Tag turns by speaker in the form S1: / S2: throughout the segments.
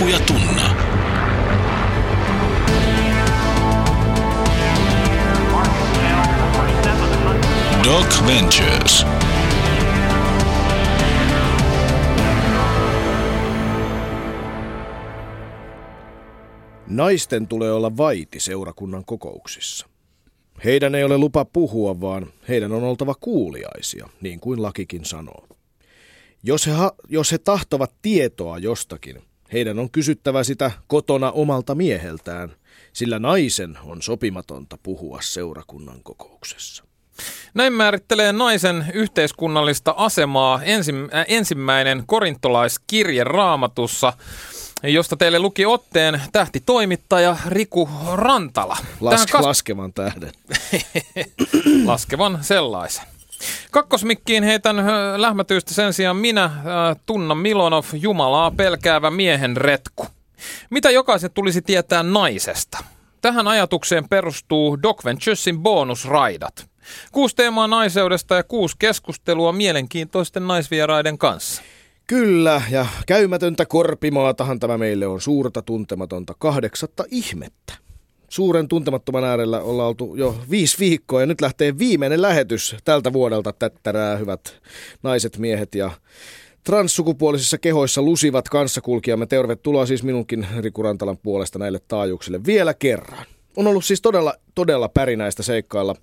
S1: Riku ja Tunna. Doc Ventures.
S2: Naisten tulee olla vaiti seurakunnan kokouksissa. Heidän ei ole lupa puhua, vaan heidän on oltava kuuliaisia, niin kuin lakikin sanoo. Jos he, ha- jos he tahtovat tietoa jostakin, heidän on kysyttävä sitä kotona omalta mieheltään, sillä naisen on sopimatonta puhua seurakunnan kokouksessa.
S3: Näin määrittelee naisen yhteiskunnallista asemaa äh, ensimmäinen korintolaiskirje raamatussa, josta teille luki otteen tähtitoimittaja Riku Rantala.
S2: Las-
S3: kas-
S2: Laskevan tähden.
S3: laskevan sellaisen. Kakkosmikkiin heitän ö, lähmätyystä sen sijaan minä, Tunna Milonov, Jumalaa pelkäävä miehen retku. Mitä jokaisen tulisi tietää naisesta? Tähän ajatukseen perustuu Doc Venturesin bonusraidat. Kuusi teemaa naiseudesta ja kuusi keskustelua mielenkiintoisten naisvieraiden kanssa.
S2: Kyllä, ja käymätöntä korpimaatahan tämä meille on suurta tuntematonta kahdeksatta ihmettä. Suuren tuntemattoman äärellä ollaan oltu jo viisi viikkoa ja nyt lähtee viimeinen lähetys tältä vuodelta tättärää hyvät naiset, miehet ja transsukupuolisissa kehoissa lusivat kanssakulkijamme. Tervetuloa siis minunkin Riku Rantalan puolesta näille taajuuksille vielä kerran. On ollut siis todella, todella pärinäistä seikkailla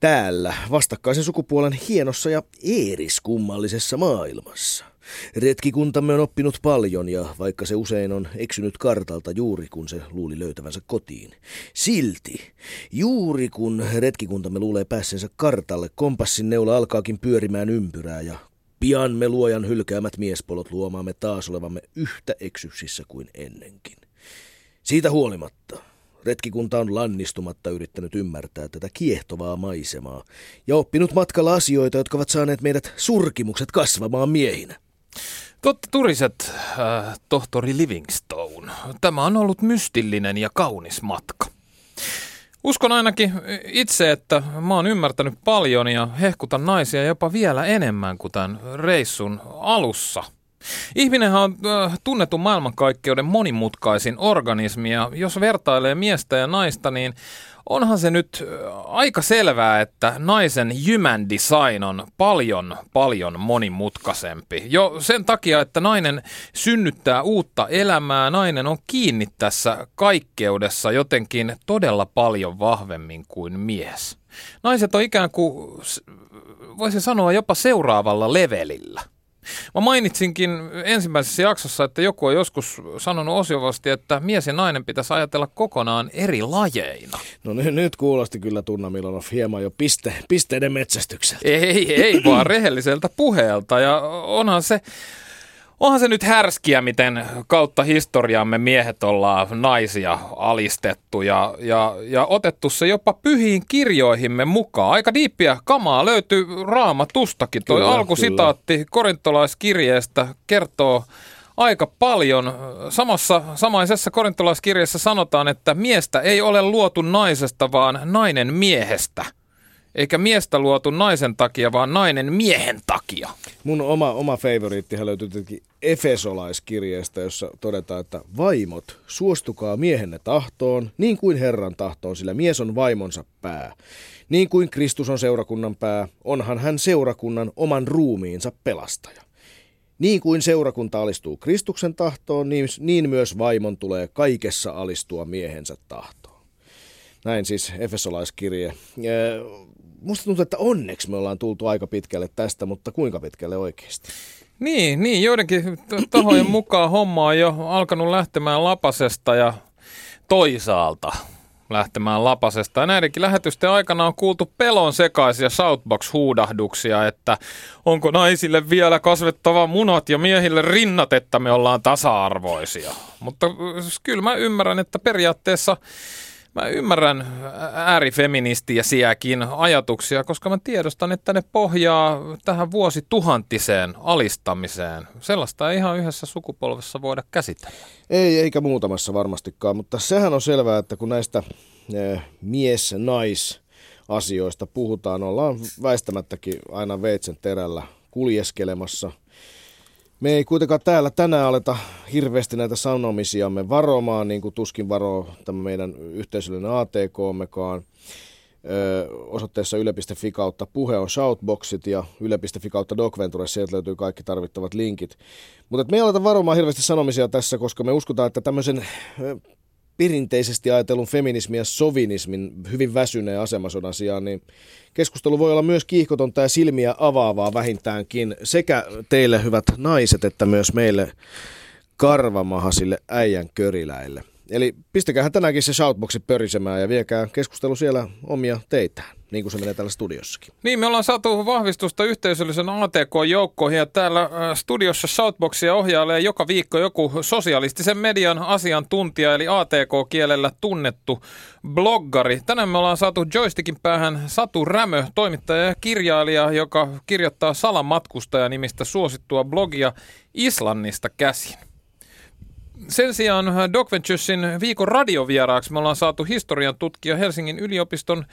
S2: täällä vastakkaisen sukupuolen hienossa ja eeriskummallisessa maailmassa. Retkikuntamme on oppinut paljon ja vaikka se usein on eksynyt kartalta juuri kun se luuli löytävänsä kotiin. Silti, juuri kun retkikuntamme luulee päässeensä kartalle, kompassin neula alkaakin pyörimään ympyrää ja pian me luojan hylkäämät miespolot luomaamme taas olevamme yhtä eksyksissä kuin ennenkin. Siitä huolimatta retkikunta on lannistumatta yrittänyt ymmärtää tätä kiehtovaa maisemaa ja oppinut matkalla asioita, jotka ovat saaneet meidät surkimukset kasvamaan miehinä.
S3: Totta turiset, äh, tohtori Livingstone. Tämä on ollut mystillinen ja kaunis matka. Uskon ainakin itse, että mä oon ymmärtänyt paljon ja hehkutan naisia jopa vielä enemmän kuin tämän reissun alussa. Ihminenhän on äh, tunnettu maailmankaikkeuden monimutkaisin organismi ja jos vertailee miestä ja naista, niin onhan se nyt aika selvää, että naisen human design on paljon, paljon monimutkaisempi. Jo sen takia, että nainen synnyttää uutta elämää, nainen on kiinni tässä kaikkeudessa jotenkin todella paljon vahvemmin kuin mies. Naiset on ikään kuin, voisin sanoa, jopa seuraavalla levelillä. Mä mainitsinkin ensimmäisessä jaksossa, että joku on joskus sanonut osiovasti, että mies ja nainen pitäisi ajatella kokonaan eri lajeina.
S2: No nyt, nyt kuulosti kyllä Tunna Milonov hieman jo piste, pisteiden metsästykseltä.
S3: Ei, ei vaan rehelliseltä puheelta. Ja onhan se, onhan se nyt härskiä, miten kautta historiamme miehet ollaan naisia alistettu ja, ja, ja otettu se jopa pyhiin kirjoihimme mukaan. Aika diippiä kamaa löytyy raamatustakin.
S2: Kyllä,
S3: alkusitaatti korintolaiskirjeestä kertoo aika paljon. Samassa, samaisessa korintolaiskirjassa sanotaan, että miestä ei ole luotu naisesta, vaan nainen miehestä. Eikä miestä luotu naisen takia, vaan nainen miehen takia.
S2: Mun oma, oma favoriittihan löytyy tietenkin Efesolaiskirjeestä, jossa todetaan, että vaimot, suostukaa miehenne tahtoon, niin kuin Herran tahtoon, sillä mies on vaimonsa pää. Niin kuin Kristus on seurakunnan pää, onhan hän seurakunnan oman ruumiinsa pelastaja. Niin kuin seurakunta alistuu Kristuksen tahtoon, niin, niin myös vaimon tulee kaikessa alistua miehensä tahtoon. Näin siis Efesolaiskirje. Musta tuntuu, että onneksi me ollaan tultu aika pitkälle tästä, mutta kuinka pitkälle oikeasti?
S3: Niin, niin joidenkin tahojen mukaan homma on jo alkanut lähtemään lapasesta ja toisaalta lähtemään lapasesta. Ja näidenkin lähetysten aikana on kuultu pelon sekaisia Southbox-huudahduksia, että onko naisille vielä kasvettava munat ja miehille rinnat, että me ollaan tasa-arvoisia. Mutta äh, kyllä mä ymmärrän, että periaatteessa Mä ymmärrän äärifeministiäsiäkin ajatuksia, koska mä tiedostan, että ne pohjaa tähän vuosituhantiseen alistamiseen. Sellaista ei ihan yhdessä sukupolvessa voida käsitellä.
S2: Ei, eikä muutamassa varmastikaan, mutta sehän on selvää, että kun näistä mies-nais asioista puhutaan, ollaan väistämättäkin aina veitsen terällä kuljeskelemassa. Me ei kuitenkaan täällä tänään aleta hirveästi näitä sanomisiamme varomaan, niin kuin tuskin varoo tämä meidän yhteisöllinen ATK-mekaan. Ö, osoitteessa yle.fi kautta puhe on shoutboxit ja yle.fi kautta docventure, sieltä löytyy kaikki tarvittavat linkit. Mutta me ei aleta varomaan hirveästi sanomisia tässä, koska me uskotaan, että tämmöisen perinteisesti ajatellun feminismin ja sovinismin hyvin väsyneen asemasodan sijaan, niin keskustelu voi olla myös kiihkotonta ja silmiä avaavaa vähintäänkin sekä teille hyvät naiset että myös meille karvamahasille äijän köriläille. Eli pistäkäähän tänäänkin se shoutboxi pörisemään ja viekää keskustelu siellä omia teitään niin kuin se menee täällä studiossakin.
S3: Niin, me ollaan saatu vahvistusta yhteisöllisen ATK-joukkoihin ja täällä äh, studiossa Shoutboxia ohjailee joka viikko joku sosialistisen median asiantuntija, eli ATK-kielellä tunnettu bloggari. Tänään me ollaan saatu joystickin päähän Satu Rämö, toimittaja ja kirjailija, joka kirjoittaa Salamatkustaja nimistä suosittua blogia Islannista käsin. Sen sijaan Doc Venturesin viikon radiovieraaksi me ollaan saatu historian tutkija Helsingin yliopiston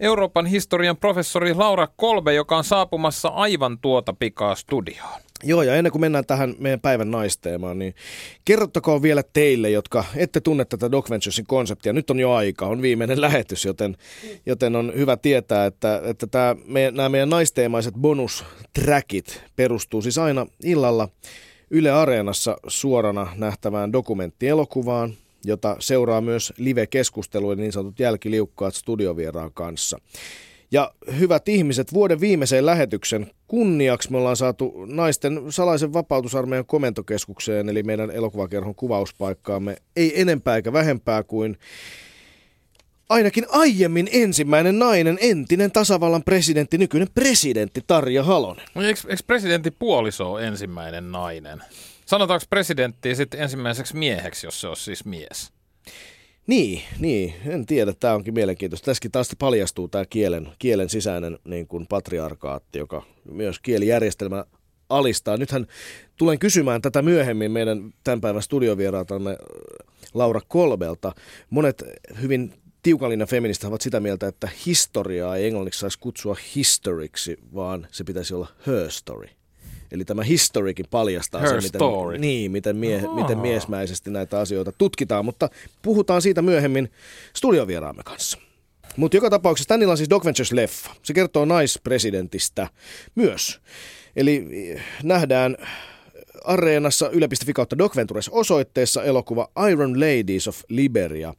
S3: Euroopan historian professori Laura Kolbe, joka on saapumassa aivan tuota pikaa studioon.
S2: Joo, ja ennen kuin mennään tähän meidän päivän naisteemaan, niin kerrottakoon vielä teille, jotka ette tunne tätä Doc Venturesin konseptia. Nyt on jo aika, on viimeinen lähetys, joten, joten on hyvä tietää, että, että tämä, me, nämä meidän naisteemaiset bonustrackit perustuu siis aina illalla Yle Areenassa suorana nähtävään dokumenttielokuvaan, jota seuraa myös live-keskustelu ja niin sanotut jälkiliukkaat studiovieraan kanssa. Ja hyvät ihmiset, vuoden viimeiseen lähetyksen kunniaksi me ollaan saatu naisten salaisen vapautusarmeijan komentokeskukseen, eli meidän elokuvakerhon kuvauspaikkaamme, ei enempää eikä vähempää kuin ainakin aiemmin ensimmäinen nainen, entinen tasavallan presidentti, nykyinen presidentti Tarja Halonen.
S3: Eikö, eikö presidentti puoliso ole ensimmäinen nainen? Sanotaanko presidenttiä sitten ensimmäiseksi mieheksi, jos se on siis mies?
S2: Niin, niin, en tiedä. Tämä onkin mielenkiintoista. Tässäkin taas paljastuu tämä kielen, kielen sisäinen niin kuin patriarkaatti, joka myös kielijärjestelmä alistaa. Nythän tulen kysymään tätä myöhemmin meidän tämän päivän studiovieraatamme äh, Laura Kolbelta. Monet hyvin tiukallinen feministä ovat sitä mieltä, että historiaa ei englanniksi saisi kutsua historiksi, vaan se pitäisi olla her story. Eli tämä historiikin paljastaa
S3: Her
S2: sen, miten,
S3: story.
S2: niin, miten, mie, miten miesmäisesti näitä asioita tutkitaan, mutta puhutaan siitä myöhemmin studiovieraamme kanssa. Mutta joka tapauksessa tänillä on siis Doc Ventures-leffa. Se kertoo naispresidentistä myös. Eli eh, nähdään Areenassa yle.fi kautta Doc Ventures osoitteessa elokuva Iron Ladies of Liberia.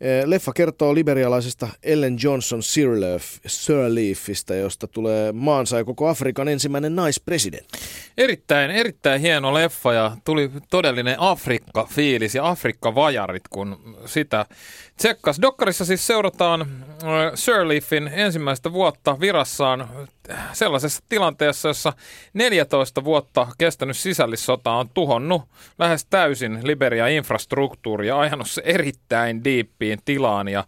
S2: Eh, leffa kertoo liberialaisesta Ellen Johnson Sirleaf, Sirleafista, josta tulee maansa ja koko Afrikan ensimmäinen naispresidentti.
S3: Erittäin, erittäin hieno leffa ja tuli todellinen Afrikka-fiilis ja Afrikka-vajarit, kun sitä tsekkas. Dokkarissa siis seurataan äh, Sirleafin ensimmäistä vuotta virassaan sellaisessa tilanteessa, jossa 14 vuotta kestänyt sisällissota on tuhonnut lähes täysin Liberia infrastruktuuria ja ajanut se erittäin diippiin tilaan ja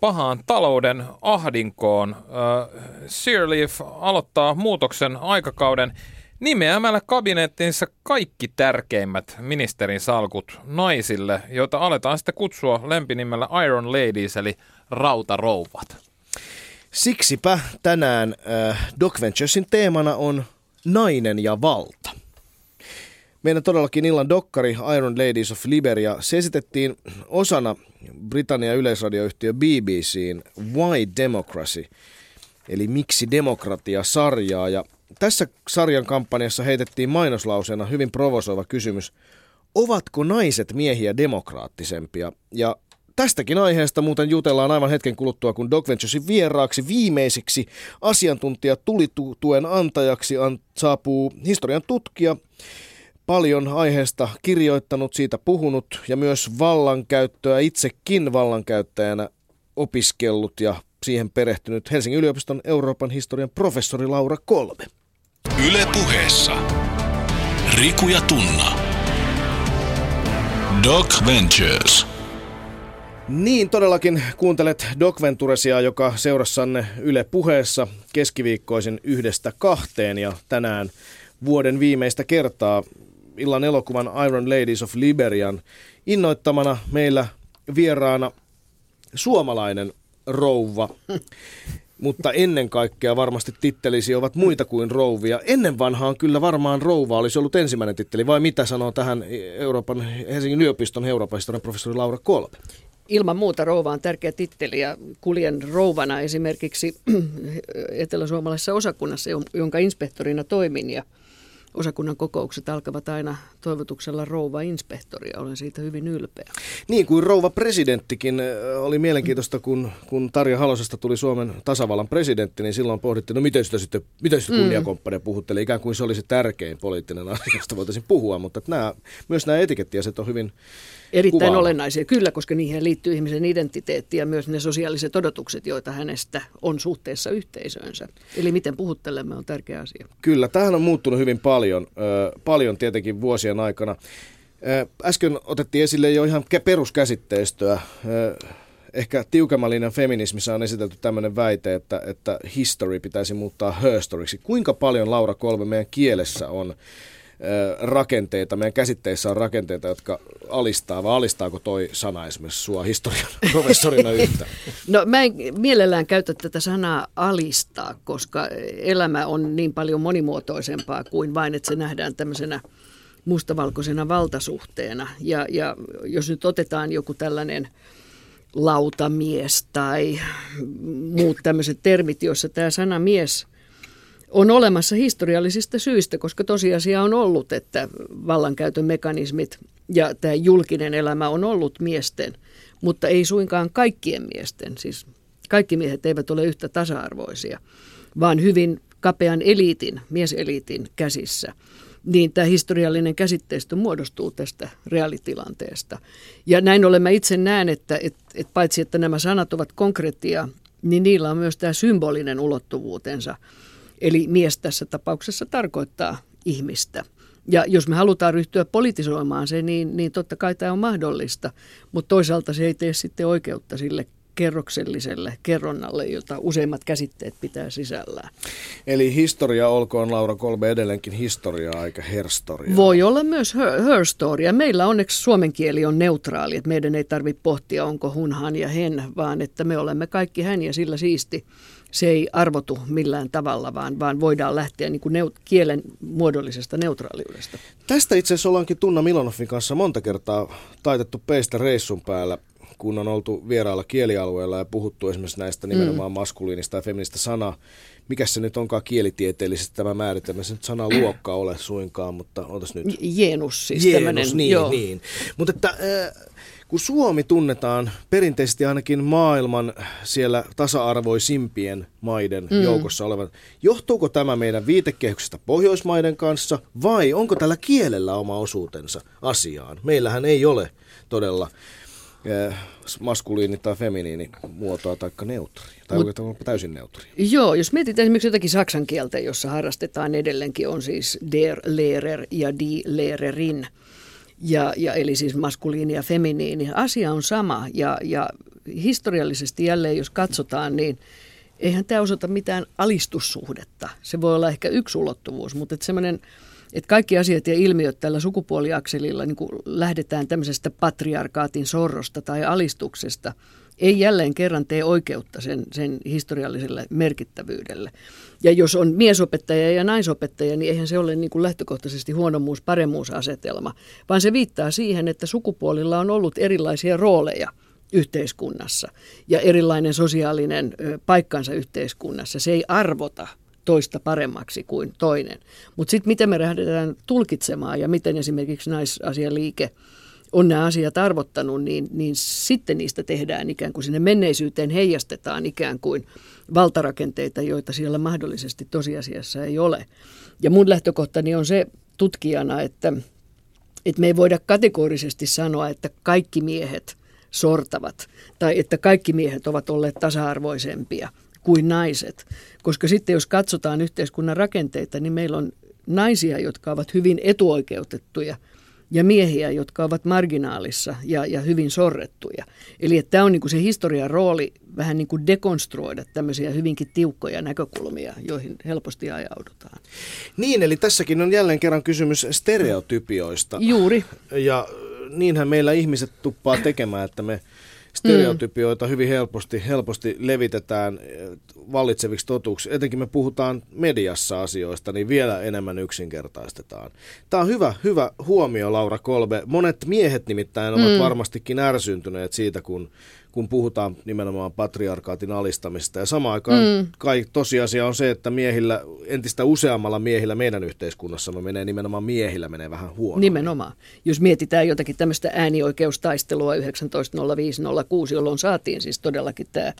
S3: pahaan talouden ahdinkoon. Äh, Sirleaf aloittaa muutoksen aikakauden nimeämällä kabinettiinsa kaikki tärkeimmät ministerin salkut naisille, joita aletaan sitten kutsua lempinimellä Iron Ladies eli rautarouvat.
S2: Siksipä tänään äh, Doc Venturesin teemana on nainen ja valta. Meidän todellakin illan dokkari Iron Ladies of Liberia, se esitettiin osana Britannian yleisradioyhtiö BBCin Why Democracy, eli Miksi demokratia-sarjaa. Ja tässä sarjan kampanjassa heitettiin mainoslauseena hyvin provosoiva kysymys, ovatko naiset miehiä demokraattisempia? Ja Tästäkin aiheesta muuten jutellaan aivan hetken kuluttua, kun Doc Venturesin vieraaksi viimeiseksi asiantuntija tulituen antajaksi an, saapuu historian tutkija, paljon aiheesta kirjoittanut, siitä puhunut ja myös vallankäyttöä itsekin vallankäyttäjänä opiskellut ja siihen perehtynyt Helsingin yliopiston Euroopan historian professori Laura Kolme.
S1: Yle puheessa. Riku ja Tunna. Doc Ventures.
S2: Niin, todellakin kuuntelet Doc Venturesia, joka seurassanne Yle puheessa keskiviikkoisin yhdestä kahteen ja tänään vuoden viimeistä kertaa illan elokuvan Iron Ladies of Liberian innoittamana meillä vieraana suomalainen rouva. mutta ennen kaikkea varmasti tittelisi ovat muita kuin rouvia. Ennen vanhaan kyllä varmaan rouva olisi ollut ensimmäinen titteli, vai mitä sanoo tähän Euroopan, Helsingin yliopiston Euroopan professori Laura Kolbe?
S4: Ilman muuta rouva on tärkeä titteli ja kuljen rouvana esimerkiksi eteläsuomalaisessa osakunnassa, jonka inspektorina toimin ja osakunnan kokoukset alkavat aina toivotuksella rouva inspektoria. Olen siitä hyvin ylpeä.
S2: Niin kuin rouva presidenttikin. Oli mielenkiintoista, kun, kun Tarja Halosesta tuli Suomen tasavallan presidentti, niin silloin pohdittiin, no miten sitä sitten, miten sitä mm. kunniakomppania puhuttelee. Ikään kuin se olisi tärkein poliittinen asia, josta voitaisiin puhua, mutta nämä, myös nämä etikettiaset on hyvin
S4: Erittäin
S2: kuvaava.
S4: olennaisia, kyllä, koska niihin liittyy ihmisen identiteetti ja myös ne sosiaaliset odotukset, joita hänestä on suhteessa yhteisöönsä. Eli miten puhuttelemme on tärkeä asia.
S2: Kyllä, tähän on muuttunut hyvin paljon, äh, paljon tietenkin vuosien aikana. Äh, äsken otettiin esille jo ihan peruskäsitteistöä. Äh, ehkä tiukemmallinen feminismissä on esitelty tämmöinen väite, että, että history pitäisi muuttaa herstoryksi. Kuinka paljon, Laura Kolme, meidän kielessä on rakenteita, meidän käsitteissä on rakenteita, jotka alistaa, vai alistaako toi sana esimerkiksi sua historian professorina yhtä?
S4: No mä en mielellään käytä tätä sanaa alistaa, koska elämä on niin paljon monimuotoisempaa kuin vain, että se nähdään tämmöisenä mustavalkoisena valtasuhteena. Ja, ja jos nyt otetaan joku tällainen lautamies tai muut tämmöiset termit, joissa tämä sana mies – on olemassa historiallisista syistä, koska tosiasia on ollut, että vallankäytön mekanismit ja tämä julkinen elämä on ollut miesten, mutta ei suinkaan kaikkien miesten. Siis kaikki miehet eivät ole yhtä tasa-arvoisia, vaan hyvin kapean eliitin, mieseliitin käsissä. Niin tämä historiallinen käsitteistö muodostuu tästä reaalitilanteesta. Ja näin ollen mä itse näen, että, että, että paitsi että nämä sanat ovat konkreettia, niin niillä on myös tämä symbolinen ulottuvuutensa – Eli mies tässä tapauksessa tarkoittaa ihmistä. Ja jos me halutaan ryhtyä politisoimaan se, niin, niin totta kai tämä on mahdollista, mutta toisaalta se ei tee sitten oikeutta sille kerrokselliselle kerronnalle, jota useimmat käsitteet pitää sisällään.
S2: Eli historia olkoon Laura Kolbe edelleenkin historiaa eikä herstoria.
S4: Voi olla myös her. Meillä onneksi suomen kieli on neutraali, että meidän ei tarvitse pohtia onko hunhan ja hen, vaan että me olemme kaikki hän ja sillä siisti se ei arvotu millään tavalla, vaan, vaan voidaan lähteä niin kuin neut- kielen muodollisesta neutraaliudesta.
S2: Tästä itse asiassa ollaankin Tunna Milonoffin kanssa monta kertaa taitettu peistä reissun päällä, kun on oltu vierailla kielialueella ja puhuttu esimerkiksi näistä mm. nimenomaan maskuliinista ja feministä sanaa. Mikä se nyt onkaan kielitieteellisesti tämä määritelmä? Se nyt sana luokka ole suinkaan, mutta otas nyt.
S4: Jenus siis
S2: Jenus, niin, joo. niin. Mutta että, äh, kun Suomi tunnetaan perinteisesti ainakin maailman siellä tasa-arvoisimpien maiden mm. joukossa olevan, johtuuko tämä meidän viitekehyksestä Pohjoismaiden kanssa vai onko tällä kielellä oma osuutensa asiaan? Meillähän ei ole todella eh, maskuliini tai feminiini muotoa tai neutria, tai Mut, täysin neutria.
S4: Joo, jos mietitään esimerkiksi jotakin saksan kieltä, jossa harrastetaan edelleenkin, on siis der Lehrer ja die Lehrerin – ja, ja eli siis maskuliini ja feminiini. Asia on sama ja, ja historiallisesti jälleen, jos katsotaan, niin eihän tämä osoita mitään alistussuhdetta. Se voi olla ehkä yksi ulottuvuus, mutta että semmoinen, että kaikki asiat ja ilmiöt tällä sukupuoliakselilla niin lähdetään tämmöisestä patriarkaatin sorrosta tai alistuksesta – ei jälleen kerran tee oikeutta sen, sen historialliselle merkittävyydelle. Ja jos on miesopettaja ja naisopettaja, niin eihän se ole niin kuin lähtökohtaisesti huonommuus-paremmuusasetelma, vaan se viittaa siihen, että sukupuolilla on ollut erilaisia rooleja yhteiskunnassa ja erilainen sosiaalinen paikkansa yhteiskunnassa. Se ei arvota toista paremmaksi kuin toinen. Mutta sitten miten me lähdetään tulkitsemaan ja miten esimerkiksi naisasialiike on nämä asiat arvottanut, niin, niin sitten niistä tehdään ikään kuin sinne menneisyyteen heijastetaan ikään kuin valtarakenteita, joita siellä mahdollisesti tosiasiassa ei ole. Ja mun lähtökohtani on se tutkijana, että, että me ei voida kategorisesti sanoa, että kaikki miehet sortavat tai että kaikki miehet ovat olleet tasa-arvoisempia kuin naiset. Koska sitten jos katsotaan yhteiskunnan rakenteita, niin meillä on naisia, jotka ovat hyvin etuoikeutettuja – ja miehiä, jotka ovat marginaalissa ja, ja hyvin sorrettuja. Eli että tämä on niin kuin se historian rooli vähän niin kuin dekonstruoida tämmöisiä hyvinkin tiukkoja näkökulmia, joihin helposti ajaudutaan.
S2: Niin, eli tässäkin on jälleen kerran kysymys stereotypioista.
S4: Juuri.
S2: Ja niinhän meillä ihmiset tuppaa tekemään, että me stereotypioita mm. hyvin helposti, helposti levitetään eh, vallitseviksi totuuksi. Etenkin me puhutaan mediassa asioista, niin vielä enemmän yksinkertaistetaan. Tämä on hyvä, hyvä huomio, Laura Kolbe. Monet miehet nimittäin ovat mm. varmastikin ärsyntyneet siitä, kun kun puhutaan nimenomaan patriarkaatin alistamista. Ja samaan aikaan mm. kai tosiasia on se, että miehillä, entistä useammalla miehillä meidän yhteiskunnassa menee nimenomaan miehillä menee vähän huono.
S4: Nimenomaan. Jos mietitään jotakin tämmöistä äänioikeustaistelua 1905-06, jolloin saatiin siis todellakin tämä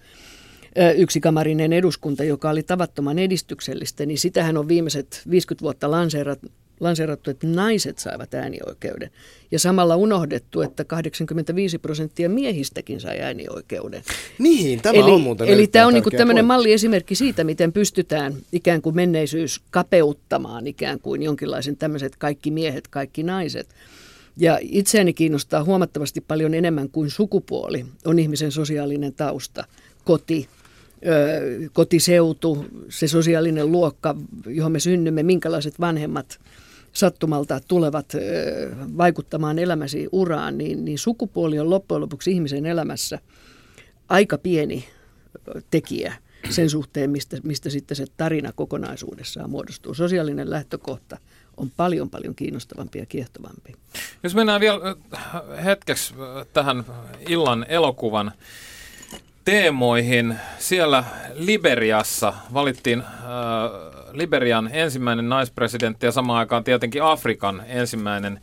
S4: yksikamarinen eduskunta, joka oli tavattoman edistyksellistä, niin sitähän on viimeiset 50 vuotta lanseerat, lanseerattu, että naiset saivat äänioikeuden. Ja samalla unohdettu, että 85 prosenttia miehistäkin sai äänioikeuden.
S2: Niin, tämä
S4: eli,
S2: on muuten
S4: Eli tämä on niin tämmöinen malliesimerkki siitä, miten pystytään ikään kuin menneisyys kapeuttamaan ikään kuin jonkinlaisen tämmöiset kaikki miehet, kaikki naiset. Ja itseäni kiinnostaa huomattavasti paljon enemmän kuin sukupuoli on ihmisen sosiaalinen tausta, koti, kotiseutu, se sosiaalinen luokka, johon me synnymme, minkälaiset vanhemmat sattumalta tulevat vaikuttamaan elämäsi uraan, niin, niin sukupuoli on loppujen lopuksi ihmisen elämässä aika pieni tekijä sen suhteen, mistä, mistä sitten se tarina kokonaisuudessaan muodostuu. Sosiaalinen lähtökohta on paljon paljon kiinnostavampi ja kiehtovampi.
S3: Jos mennään vielä hetkeksi tähän illan elokuvan teemoihin. Siellä Liberiassa valittiin äh, Liberian ensimmäinen naispresidentti ja samaan aikaan tietenkin Afrikan ensimmäinen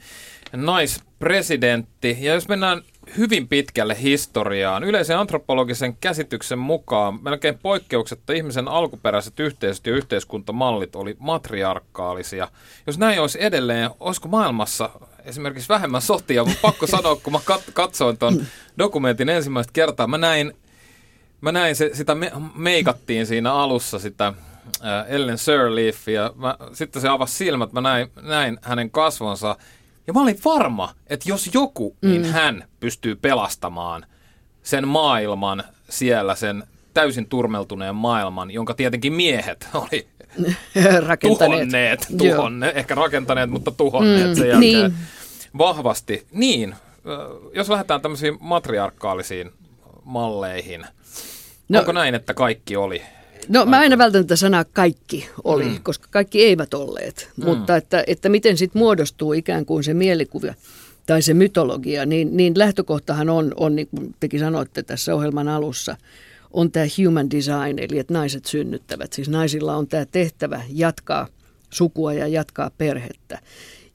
S3: naispresidentti. Ja jos mennään hyvin pitkälle historiaan, yleisen antropologisen käsityksen mukaan melkein poikkeuksetta ihmisen alkuperäiset yhteisöt ja yhteiskuntamallit oli matriarkaalisia. Jos näin olisi edelleen, olisiko maailmassa esimerkiksi vähemmän sotia? Mun pakko sanoa, kun mä katsoin tuon dokumentin ensimmäistä kertaa, mä näin mä näin, se, sitä me, meikattiin siinä alussa sitä äh, Ellen Sirleafia. Mä, sitten se avasi silmät, mä näin, näin hänen kasvonsa. Ja mä olin varma, että jos joku, niin mm. hän pystyy pelastamaan sen maailman siellä, sen täysin turmeltuneen maailman, jonka tietenkin miehet oli tuhonneet, tuhonneet ehkä rakentaneet, mutta tuhonneet mm, sen jälkeen niin. vahvasti. Niin, jos lähdetään tämmöisiin matriarkaalisiin malleihin – No, Onko näin, että kaikki oli?
S4: No mä aina vältän tätä sanaa kaikki oli, mm. koska kaikki eivät olleet. Mm. Mutta että, että miten sitten muodostuu ikään kuin se mielikuva tai se mytologia, niin, niin lähtökohtahan on, on, niin kuin tekin sanoitte tässä ohjelman alussa, on tämä human design, eli että naiset synnyttävät. Siis naisilla on tämä tehtävä jatkaa sukua ja jatkaa perhettä.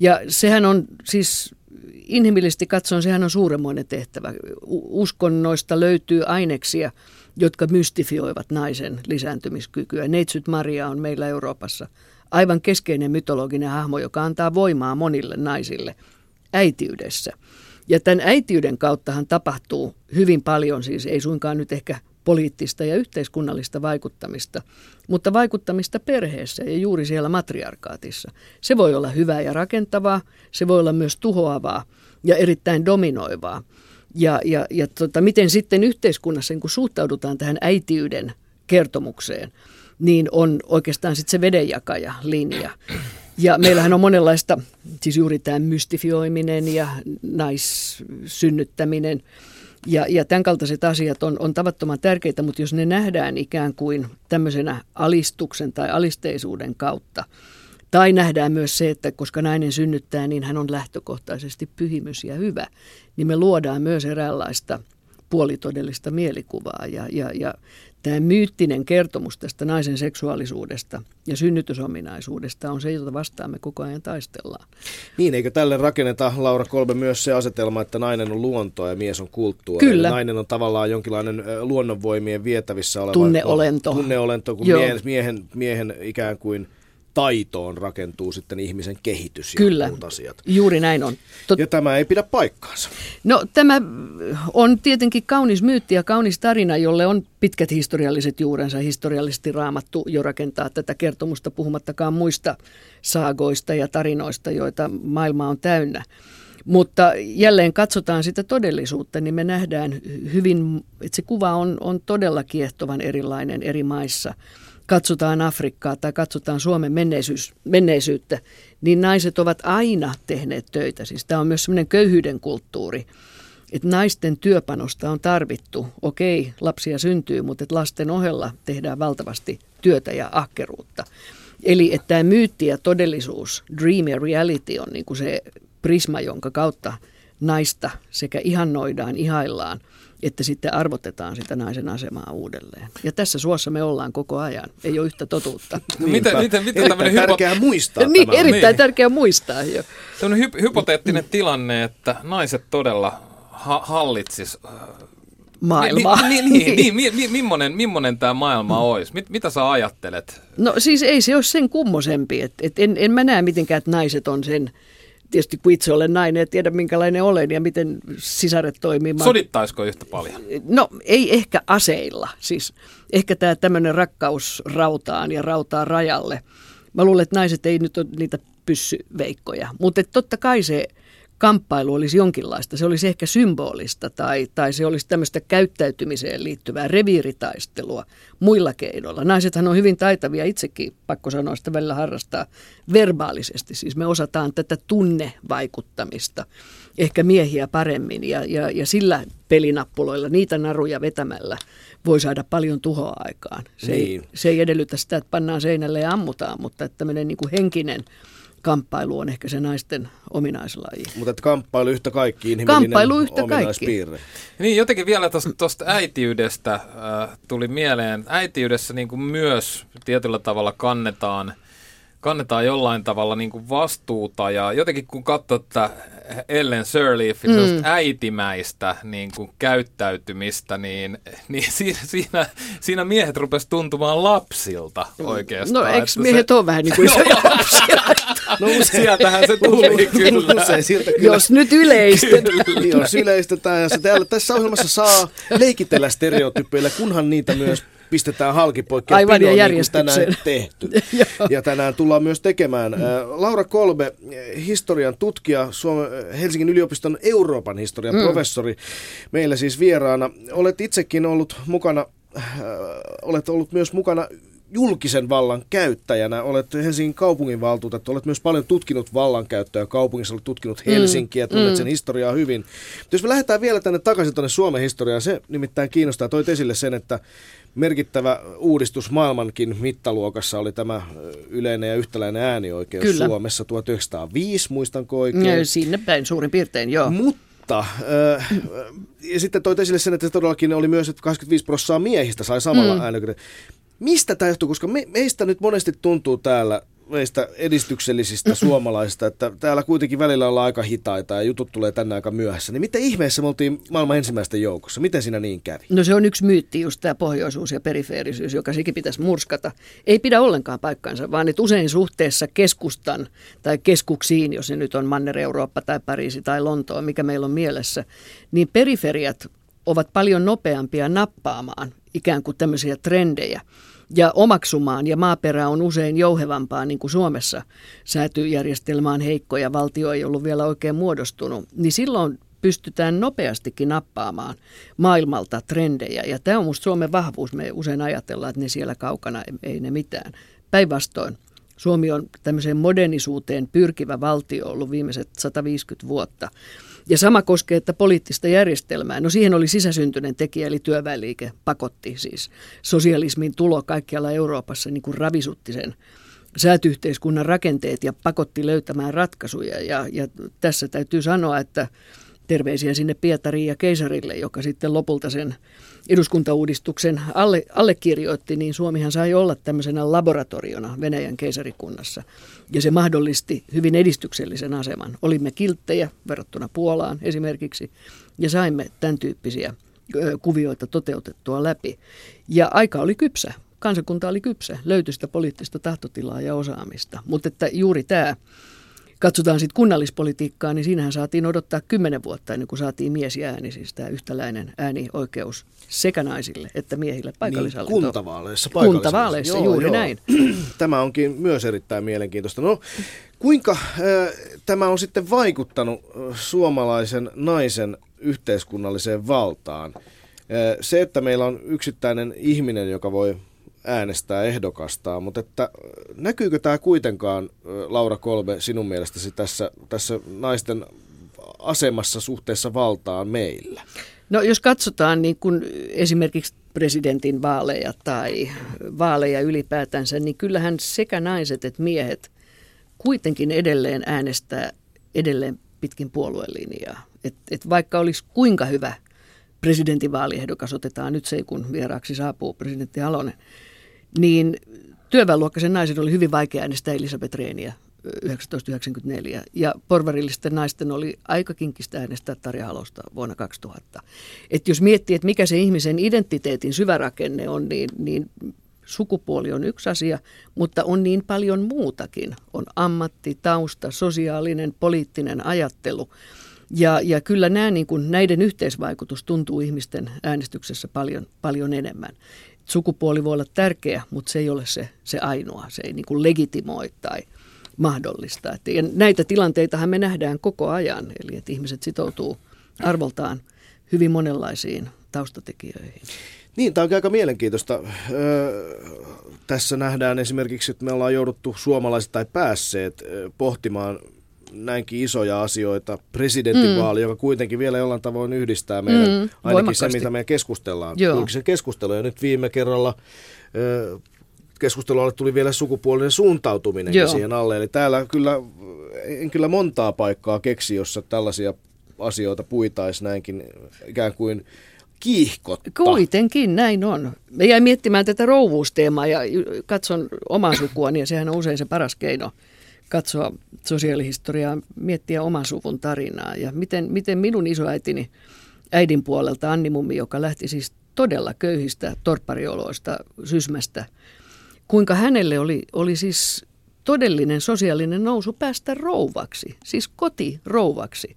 S4: Ja sehän on siis inhimillisesti katsoen, sehän on suuremmoinen tehtävä. Uskonnoista löytyy aineksia, jotka mystifioivat naisen lisääntymiskykyä. Neitsyt Maria on meillä Euroopassa aivan keskeinen mytologinen hahmo, joka antaa voimaa monille naisille äitiydessä. Ja tämän äitiyden kauttahan tapahtuu hyvin paljon, siis ei suinkaan nyt ehkä poliittista ja yhteiskunnallista vaikuttamista, mutta vaikuttamista perheessä ja juuri siellä matriarkaatissa. Se voi olla hyvää ja rakentavaa, se voi olla myös tuhoavaa ja erittäin dominoivaa. Ja, ja, ja tota, miten sitten yhteiskunnassa, kun suhtaudutaan tähän äitiyden kertomukseen, niin on oikeastaan sitten se vedenjakaja linja. Ja meillähän on monenlaista, siis juuri tämä mystifioiminen ja naissynnyttäminen ja, ja tämän kaltaiset asiat on, on tavattoman tärkeitä, mutta jos ne nähdään ikään kuin tämmöisenä alistuksen tai alisteisuuden kautta, tai nähdään myös se, että koska nainen synnyttää, niin hän on lähtökohtaisesti pyhimys ja hyvä, niin me luodaan myös eräänlaista puolitodellista mielikuvaa. Ja, ja, ja tämä myyttinen kertomus tästä naisen seksuaalisuudesta ja synnytysominaisuudesta on se, jota vastaan me koko ajan taistellaan.
S2: Niin, eikö tälle rakenneta, Laura Kolbe, myös se asetelma, että nainen on luontoa ja mies on kulttuuri?
S4: Kyllä.
S2: Nainen on tavallaan jonkinlainen luonnonvoimien vietävissä oleva
S4: tunneolento,
S2: tunneolento kun miehen, miehen, miehen ikään kuin – taitoon rakentuu sitten ihmisen kehitys ja
S4: Kyllä,
S2: muut asiat.
S4: juuri näin on.
S2: Tot... Ja tämä ei pidä paikkaansa.
S4: No tämä on tietenkin kaunis myytti ja kaunis tarina, jolle on pitkät historialliset juurensa. Historiallisesti raamattu jo rakentaa tätä kertomusta puhumattakaan muista saagoista ja tarinoista, joita maailma on täynnä. Mutta jälleen katsotaan sitä todellisuutta, niin me nähdään hyvin, että se kuva on, on todella kiehtovan erilainen eri maissa – katsotaan Afrikkaa tai katsotaan Suomen menneisyys, menneisyyttä, niin naiset ovat aina tehneet töitä. Siis tämä on myös semmoinen köyhyyden kulttuuri. että naisten työpanosta on tarvittu. Okei, lapsia syntyy, mutta että lasten ohella tehdään valtavasti työtä ja ahkeruutta. Eli että tämä myytti ja todellisuus, dream ja reality on niin kuin se prisma, jonka kautta naista sekä ihannoidaan, ihaillaan, että sitten arvotetaan sitä naisen asemaa uudelleen. Ja tässä suossa me ollaan koko ajan. Ei ole yhtä totuutta.
S3: No miten, miten, miten
S2: Erittäin
S3: hypo-
S2: tärkeää muistaa
S4: niin,
S2: tämä.
S4: erittäin
S3: Niin.
S4: tärkeää muistaa jo.
S3: tämmöinen hy- hypoteettinen tilanne, että naiset todella ha- hallitsis äh,
S4: Maailmaa.
S3: Niin, niin, niin, niin, mi, mi, millainen, millainen tämä maailma olisi? Mit, mitä sä ajattelet?
S4: No siis ei se ole sen kummosempi. Et, et en, en mä näe mitenkään, että naiset on sen, tietysti kun itse olen nainen ja tiedän minkälainen olen ja miten sisaret toimii.
S3: Sodittaisiko yhtä paljon?
S4: No ei ehkä aseilla, siis ehkä tämä tämmöinen rakkaus rautaan ja rautaa rajalle. Mä luulen, että naiset ei nyt ole niitä pyssyveikkoja, mutta totta kai se kamppailu olisi jonkinlaista. Se olisi ehkä symbolista tai, tai se olisi tämmöistä käyttäytymiseen liittyvää reviiritaistelua muilla keinoilla. Naisethan on hyvin taitavia itsekin, pakko sanoa sitä välillä harrastaa verbaalisesti. Siis me osataan tätä tunnevaikuttamista ehkä miehiä paremmin ja, ja, ja sillä pelinappuloilla, niitä naruja vetämällä voi saada paljon tuhoa aikaan. Se,
S2: Niin.
S4: ei, se ei edellytä sitä, että pannaan seinälle ja ammutaan, mutta että tämmöinen niin kuin henkinen kamppailu on ehkä se naisten ominaislaji.
S2: Mutta että kamppailu yhtä kaikki inhimillinen
S4: Kamppailu yhtä
S2: ominaispiirre.
S3: Niin, jotenkin vielä tuosta äitiydestä äh, tuli mieleen. Äitiydessä niin kuin myös tietyllä tavalla kannetaan, kannetaan jollain tavalla niin kuin vastuuta. Ja jotenkin kun katsoo tätä Ellen Sirleafin mm. äitimäistä niin kuin käyttäytymistä, niin, niin siinä, siinä, siinä miehet rupes tuntumaan lapsilta oikeastaan.
S4: No eikö miehet ole vähän niin kuin isoja lapsia?
S2: No usein,
S3: Sieltähän se tuli kyllä.
S2: usein siltä kyllä.
S4: Jos nyt yleistetään.
S2: Niin, jos yleistetään ja se täällä, tässä ohjelmassa saa leikitellä stereotypeilla, kunhan niitä myös pistetään halki poikki.
S4: Aivan, ja
S2: pinoon, niin tänään tehty. Ja tänään tullaan myös tekemään. Ä, Laura Kolbe, äh, historian tutkija, Suomen, Helsingin yliopiston Euroopan historian mm. professori, meillä siis vieraana. Olet itsekin ollut mukana, äh, olet ollut myös mukana julkisen vallan käyttäjänä. Olet Helsingin kaupunginvaltuutettu, olet myös paljon tutkinut vallankäyttöä kaupungissa, olet tutkinut Helsinkiä, tunnet sen historiaa hyvin. Mutta jos me lähdetään vielä tänne takaisin tuonne Suomen historiaan, se nimittäin kiinnostaa. Toit esille sen, että merkittävä uudistus maailmankin mittaluokassa oli tämä yleinen ja yhtäläinen äänioikeus
S4: Kyllä.
S2: Suomessa 1905, muistanko oikein?
S4: Ja Sinne päin suurin piirtein, joo.
S2: Mutta, äh, ja sitten toit esille sen, että se todellakin oli myös, että 25 prosenttia miehistä sai samalla mm. äänioikeuden. Mistä tämä johtuu? Koska me, meistä nyt monesti tuntuu täällä, meistä edistyksellisistä suomalaisista, että täällä kuitenkin välillä ollaan aika hitaita ja jutut tulee tänne aika myöhässä. Niin miten ihmeessä me oltiin maailman ensimmäisten joukossa? Miten siinä niin kävi?
S4: No se on yksi myytti, just tämä pohjoisuus ja perifeerisyys, joka sekin pitäisi murskata. Ei pidä ollenkaan paikkaansa, vaan että usein suhteessa keskustan tai keskuksiin, jos se nyt on Manner-Eurooppa tai Pariisi tai Lontoa, mikä meillä on mielessä, niin periferiat ovat paljon nopeampia nappaamaan ikään kuin tämmöisiä trendejä ja omaksumaan, ja maaperä on usein jouhevampaa, niin kuin Suomessa säätyjärjestelmä on heikko ja valtio ei ollut vielä oikein muodostunut, niin silloin pystytään nopeastikin nappaamaan maailmalta trendejä. Ja tämä on minusta Suomen vahvuus. Me usein ajatellaan, että ne siellä kaukana ei, ne mitään. Päinvastoin. Suomi on tämmöiseen modernisuuteen pyrkivä valtio ollut viimeiset 150 vuotta. Ja sama koskee, että poliittista järjestelmää. No siihen oli sisäsyntyinen tekijä, eli työväenliike pakotti siis. Sosialismin tulo kaikkialla Euroopassa niin kuin ravisutti sen säätyyhteiskunnan rakenteet ja pakotti löytämään ratkaisuja. Ja, ja tässä täytyy sanoa, että terveisiä sinne Pietariin ja Keisarille, joka sitten lopulta sen eduskuntauudistuksen alle, allekirjoitti, niin Suomihan sai olla tämmöisenä laboratoriona Venäjän keisarikunnassa. Ja se mahdollisti hyvin edistyksellisen aseman. Olimme kilttejä verrattuna Puolaan esimerkiksi ja saimme tämän tyyppisiä kuvioita toteutettua läpi. Ja aika oli kypsä. Kansakunta oli kypsä. Löytyi sitä poliittista tahtotilaa ja osaamista. Mutta että juuri tämä katsotaan sitten kunnallispolitiikkaa, niin siinähän saatiin odottaa kymmenen vuotta ennen kuin saatiin mies ja ääni, siis tämä yhtäläinen äänioikeus sekä naisille että miehille
S2: Niin,
S4: paikallishallintoon.
S2: kuntavaaleissa, paikallisissa.
S4: Kuntavaaleissa, juuri näin.
S2: Tämä onkin myös erittäin mielenkiintoista. No, kuinka äh, tämä on sitten vaikuttanut äh, suomalaisen naisen yhteiskunnalliseen valtaan? Äh, se, että meillä on yksittäinen ihminen, joka voi äänestää ehdokastaa, mutta että näkyykö tämä kuitenkaan, Laura Kolbe, sinun mielestäsi tässä, tässä naisten asemassa suhteessa valtaan meillä?
S4: No jos katsotaan niin kuin esimerkiksi presidentin vaaleja tai vaaleja ylipäätänsä, niin kyllähän sekä naiset että miehet kuitenkin edelleen äänestää edelleen pitkin puoluelinjaa. Et, et vaikka olisi kuinka hyvä presidentinvaaliehdokas, otetaan nyt se, kun vieraaksi saapuu presidentti Halonen, niin työväenluokkaisen naisen oli hyvin vaikea äänestää Elisabeth Reeniä 1994. Ja porvarillisten naisten oli aika kinkistä äänestää Tarja Halosta vuonna 2000. Et jos miettii, että mikä se ihmisen identiteetin syvärakenne on, niin, niin sukupuoli on yksi asia, mutta on niin paljon muutakin. On ammatti, tausta, sosiaalinen, poliittinen ajattelu. Ja, ja kyllä nämä, niin kuin, näiden yhteisvaikutus tuntuu ihmisten äänestyksessä paljon, paljon enemmän. Sukupuoli voi olla tärkeä, mutta se ei ole se, se ainoa. Se ei niin kuin legitimoi tai mahdollista. Ja näitä tilanteitahan me nähdään koko ajan, eli että ihmiset sitoutuu arvoltaan hyvin monenlaisiin taustatekijöihin.
S2: Niin, tämä on aika mielenkiintoista. Öö, tässä nähdään esimerkiksi, että me ollaan jouduttu suomalaiset tai päässeet pohtimaan näinkin isoja asioita. Presidentinvaali, mm. joka kuitenkin vielä jollain tavoin yhdistää meidän, mm, ainakin voimakkaasti. se, mitä me keskustellaan. Joo. Julkisen keskustelun. Ja nyt viime kerralla keskustelulle tuli vielä sukupuolinen suuntautuminen siihen alle. Eli täällä kyllä, en kyllä montaa paikkaa keksi, jossa tällaisia asioita puitaisi näinkin ikään kuin kiihkotta.
S4: Kuitenkin näin on. Me jäin miettimään tätä rouvuusteemaa ja katson omaa sukuani ja sehän on usein se paras keino katsoa sosiaalihistoriaa, miettiä oman suvun tarinaa ja miten, miten minun isoäitini äidin puolelta Anni Mummi, joka lähti siis todella köyhistä torpparioloista, sysmästä, kuinka hänelle oli, oli siis todellinen sosiaalinen nousu päästä rouvaksi, siis kotirouvaksi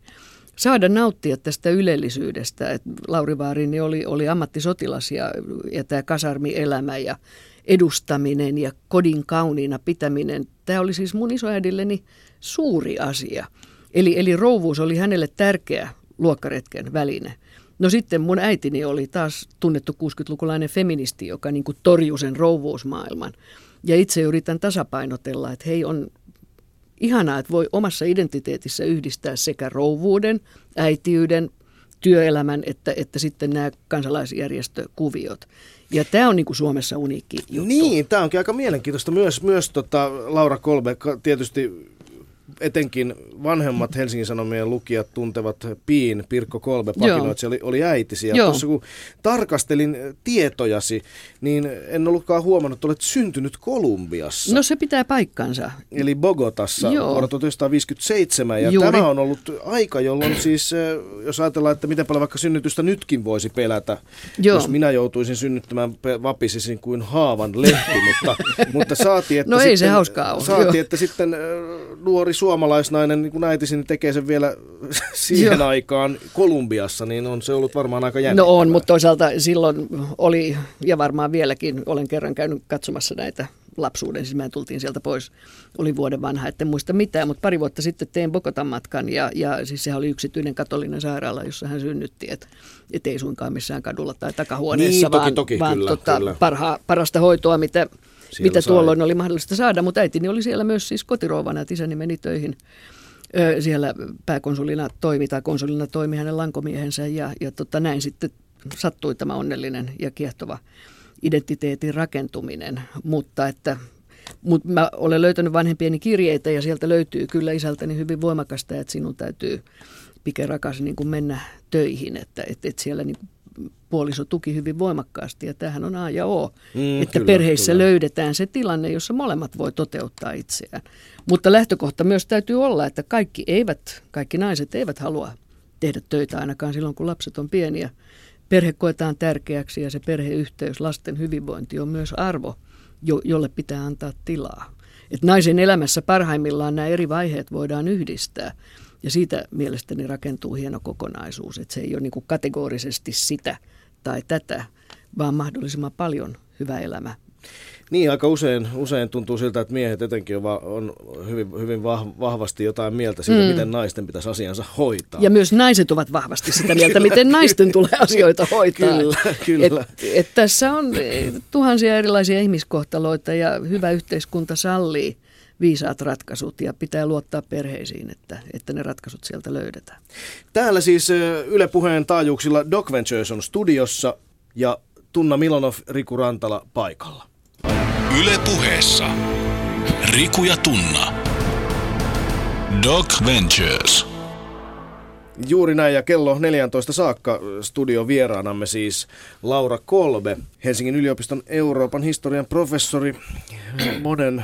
S4: saada nauttia tästä ylellisyydestä. Et Lauri Vaarini oli, oli ammattisotilas ja, ja tämä kasarmielämä ja edustaminen ja kodin kauniina pitäminen. Tämä oli siis mun isoäidilleni suuri asia. Eli, eli rouvuus oli hänelle tärkeä luokkaretken väline. No sitten mun äitini oli taas tunnettu 60-lukulainen feministi, joka niin kuin torjui sen rouvuusmaailman. Ja itse yritän tasapainotella, että hei on ihanaa, että voi omassa identiteetissä yhdistää sekä rouvuuden, äitiyden, työelämän että, että sitten nämä kansalaisjärjestökuviot. Ja tämä on niin kuin Suomessa uniikki juttu.
S2: Niin, tämä onkin aika mielenkiintoista. Myös, myös tota, Laura Kolbe tietysti etenkin vanhemmat Helsingin Sanomien lukijat tuntevat Piin, Pirkko Kolbe, pakinoitsija, oli, oli äitisi. Ja tuossa kun tarkastelin tietojasi, niin en ollutkaan huomannut, että olet syntynyt Kolumbiassa.
S4: No se pitää paikkansa.
S2: Eli Bogotassa Joo. vuonna 1957. Ja Juuri. tämä on ollut aika, jolloin siis, eh, jos ajatellaan, että miten paljon vaikka synnytystä nytkin voisi pelätä, Joo. jos minä joutuisin synnyttämään, vapisisin kuin haavan lehti, mutta, mutta saatiin, että
S4: no
S2: sitten,
S4: ei se hauskaa ole.
S2: Saatiin, että sitten eh, nuori suomalaisnainen, niin kun äitisi tekee sen vielä siihen Joo. aikaan Kolumbiassa, niin on se ollut varmaan aika jännittävää.
S4: No on, mutta toisaalta silloin oli, ja varmaan vieläkin, olen kerran käynyt katsomassa näitä lapsuuden, siis mä tultiin sieltä pois, oli vuoden vanha, etten muista mitään, mutta pari vuotta sitten tein Bogotan matkan ja, ja siis sehän oli yksityinen katolinen sairaala, jossa hän synnytti, että et ei suinkaan missään kadulla tai takahuoneessa,
S2: niin, toki,
S4: vaan,
S2: toki,
S4: vaan
S2: kyllä,
S4: tota,
S2: kyllä.
S4: Parha, parasta hoitoa, mitä siellä mitä sai. tuolloin oli mahdollista saada, mutta äitini oli siellä myös siis kotirouvana, että isäni meni töihin siellä pääkonsulina toimi tai konsulina toimi hänen lankomiehensä ja, ja tota, näin sitten sattui tämä onnellinen ja kiehtova identiteetin rakentuminen, mutta että mutta mä olen löytänyt vanhempieni kirjeitä ja sieltä löytyy kyllä isältäni hyvin voimakasta, että sinun täytyy pike rakas niin kuin mennä töihin, että, että, että siellä niin puoliso tuki hyvin voimakkaasti ja tämähän on A ja O, mm, että kyllä, perheissä kyllä. löydetään se tilanne, jossa molemmat voi toteuttaa itseään. Mutta lähtökohta myös täytyy olla, että kaikki eivät, kaikki naiset eivät halua tehdä töitä ainakaan silloin, kun lapset on pieniä. Perhe koetaan tärkeäksi ja se perheyhteys, lasten hyvinvointi on myös arvo, jo, jolle pitää antaa tilaa. Et naisen elämässä parhaimmillaan nämä eri vaiheet voidaan yhdistää. Ja siitä mielestäni rakentuu hieno kokonaisuus, että se ei ole niin kuin kategorisesti sitä tai tätä, vaan mahdollisimman paljon hyvä elämä.
S2: Niin, aika usein, usein tuntuu siltä, että miehet etenkin on, on hyvin, hyvin vahvasti jotain mieltä siitä, mm. miten naisten pitäisi asiansa hoitaa.
S4: Ja myös naiset ovat vahvasti sitä mieltä, miten naisten tulee asioita hoitaa.
S2: kyllä, kyllä.
S4: Et, et tässä on tuhansia erilaisia ihmiskohtaloita ja hyvä yhteiskunta sallii viisaat ratkaisut ja pitää luottaa perheisiin, että, että ne ratkaisut sieltä löydetään.
S2: Täällä siis Yle Puheen taajuuksilla Doc Ventures on studiossa ja Tunna Milonov, Riku Rantala paikalla.
S1: Yle Puheessa. Riku ja Tunna. Doc Ventures.
S2: Juuri näin, ja kello 14 saakka studion vieraanamme siis Laura Kolbe, Helsingin yliopiston Euroopan historian professori, monen,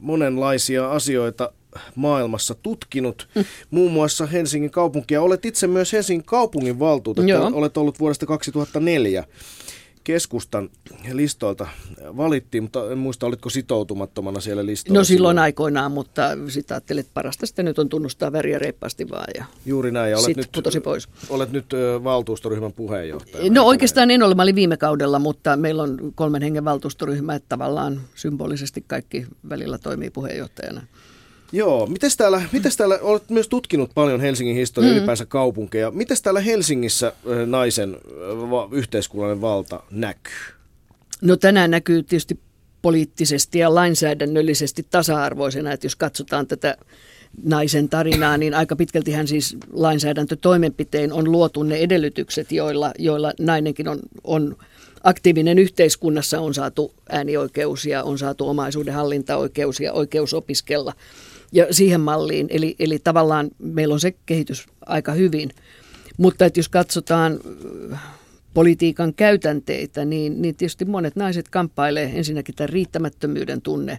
S2: monenlaisia asioita maailmassa tutkinut, muun muassa Helsingin kaupunkia. Olet itse myös Helsingin kaupungin valtuutettu, olet ollut vuodesta 2004 keskustan listoilta valittiin, mutta en muista, olitko sitoutumattomana siellä listoilla.
S4: No silloin, silloin. aikoinaan, mutta sitten ajattelin, että parasta sitten nyt on tunnustaa väriä reippaasti vaan. Ja
S2: Juuri näin, ja olet nyt,
S4: putosi pois.
S2: Olet nyt valtuustoryhmän puheenjohtaja.
S4: No oikeastaan en ole, mä olin viime kaudella, mutta meillä on kolmen hengen valtuustoryhmä, että tavallaan symbolisesti kaikki välillä toimii puheenjohtajana.
S2: Joo, mites täällä, mites täällä, olet myös tutkinut paljon Helsingin historiaa, mm. ylipäänsä kaupunkeja. Mites täällä Helsingissä naisen yhteiskunnallinen valta näkyy?
S4: No tänään näkyy tietysti poliittisesti ja lainsäädännöllisesti tasa-arvoisena, että jos katsotaan tätä naisen tarinaa, niin aika pitkälti hän siis lainsäädäntötoimenpiteen on luotu ne edellytykset, joilla, joilla nainenkin on, on aktiivinen yhteiskunnassa, on saatu äänioikeus ja on saatu omaisuuden hallintaoikeus ja oikeus opiskella – ja siihen malliin. Eli, eli tavallaan meillä on se kehitys aika hyvin. Mutta että jos katsotaan äh, politiikan käytänteitä, niin, niin tietysti monet naiset kamppailee ensinnäkin tämän riittämättömyyden tunne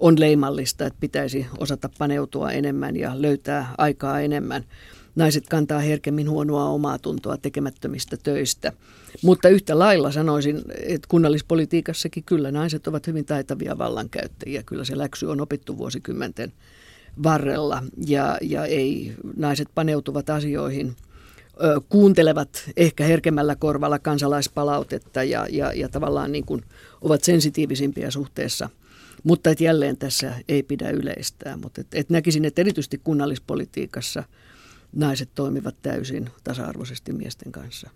S4: on leimallista, että pitäisi osata paneutua enemmän ja löytää aikaa enemmän. Naiset kantaa herkemmin huonoa omaa tuntoa tekemättömistä töistä. Mutta yhtä lailla sanoisin, että kunnallispolitiikassakin kyllä naiset ovat hyvin taitavia vallankäyttäjiä. Kyllä se läksy on opittu vuosikymmenten varrella ja, ja ei naiset paneutuvat asioihin kuuntelevat ehkä herkemmällä korvalla kansalaispalautetta ja, ja, ja tavallaan niin kuin ovat sensitiivisimpia suhteessa. Mutta et jälleen tässä ei pidä yleistää, mutta et, et näkisin, että erityisesti kunnallispolitiikassa – naiset toimivat täysin tasa-arvoisesti miesten kanssa.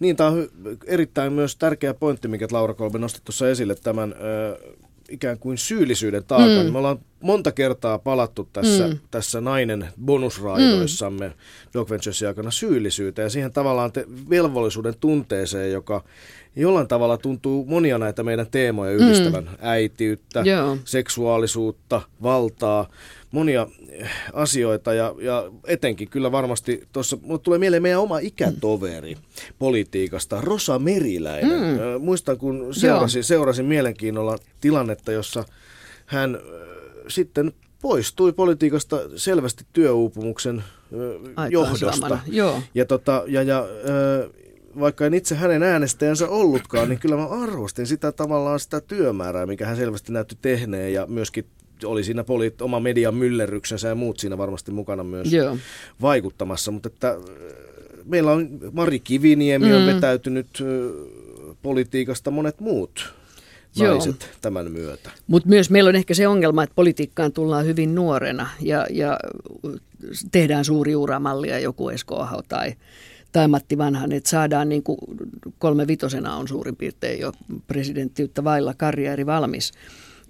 S2: Niin, tämä on erittäin myös tärkeä pointti, mikä Laura Kolbe nosti tuossa esille, tämän ö, ikään kuin syyllisyyden taakan. Mm. Me ollaan monta kertaa palattu tässä, mm. tässä nainen bonusraidoissamme mm. Doc Venturesin aikana syyllisyyteen ja siihen tavallaan te, velvollisuuden tunteeseen, joka jollain tavalla tuntuu monia näitä meidän teemoja yhdistävän. Mm. Äitiyttä, Joo. seksuaalisuutta, valtaa monia eh, asioita ja, ja etenkin kyllä varmasti tuossa, mulle tulee mieleen meidän oma ikätoveri mm. politiikasta, Rosa Meriläinen. Mm. Muistan, kun seurasin, seurasin mielenkiinnolla tilannetta, jossa hän sitten poistui politiikasta selvästi työuupumuksen Aika johdosta.
S4: Joo.
S2: Ja, tota, ja, ja vaikka en itse hänen äänestäjänsä ollutkaan, niin kyllä mä arvostin sitä tavallaan sitä työmäärää, mikä hän selvästi näytti tehneen ja myöskin oli siinä poli- oma median myllerryksensä ja muut siinä varmasti mukana myös Joo. vaikuttamassa, mutta että äh, meillä on Mari Kiviniemi mm. on vetäytynyt äh, politiikasta monet muut naiset Joo. tämän myötä.
S4: Mutta myös meillä on ehkä se ongelma, että politiikkaan tullaan hyvin nuorena ja, ja tehdään suuri uuramallia joku Esko Aho tai, tai Matti Vanhan, että saadaan niin kuin kolme vitosena on suurin piirtein jo presidenttiyttä vailla karjääri valmis.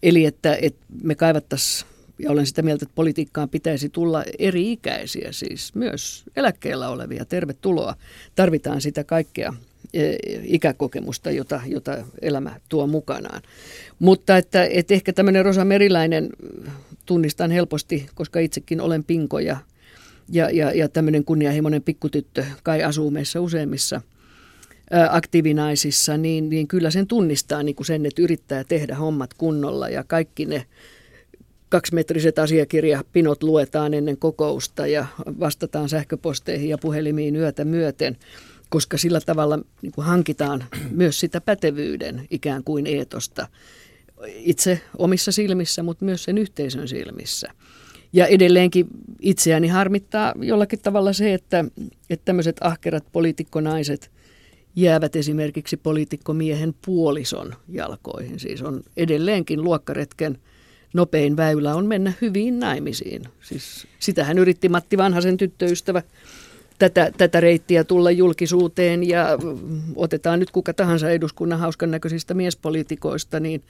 S4: Eli että, että me kaivattaisiin, ja olen sitä mieltä, että politiikkaan pitäisi tulla eri-ikäisiä, siis myös eläkkeellä olevia. Tervetuloa. Tarvitaan sitä kaikkea e, ikäkokemusta, jota, jota elämä tuo mukanaan. Mutta että, että ehkä tämmöinen Rosa Meriläinen tunnistan helposti, koska itsekin olen pinkoja ja, ja, ja tämmöinen kunnianhimoinen pikkutyttö kai asuu meissä useimmissa – aktiivinaisissa, niin, niin kyllä sen tunnistaa niin kuin sen, että yrittää tehdä hommat kunnolla ja kaikki ne kaksimetriset asiakirjapinot luetaan ennen kokousta ja vastataan sähköposteihin ja puhelimiin yötä myöten, koska sillä tavalla niin kuin hankitaan myös sitä pätevyyden ikään kuin eetosta itse omissa silmissä, mutta myös sen yhteisön silmissä. Ja edelleenkin itseäni harmittaa jollakin tavalla se, että, että tämmöiset ahkerat poliitikkonaiset – jäävät esimerkiksi poliitikkomiehen puolison jalkoihin. Siis on edelleenkin luokkaretken nopein väylä on mennä hyviin naimisiin. Siis sitähän yritti Matti Vanhasen tyttöystävä tätä, tätä reittiä tulla julkisuuteen ja otetaan nyt kuka tahansa eduskunnan hauskan näköisistä miespoliitikoista, niin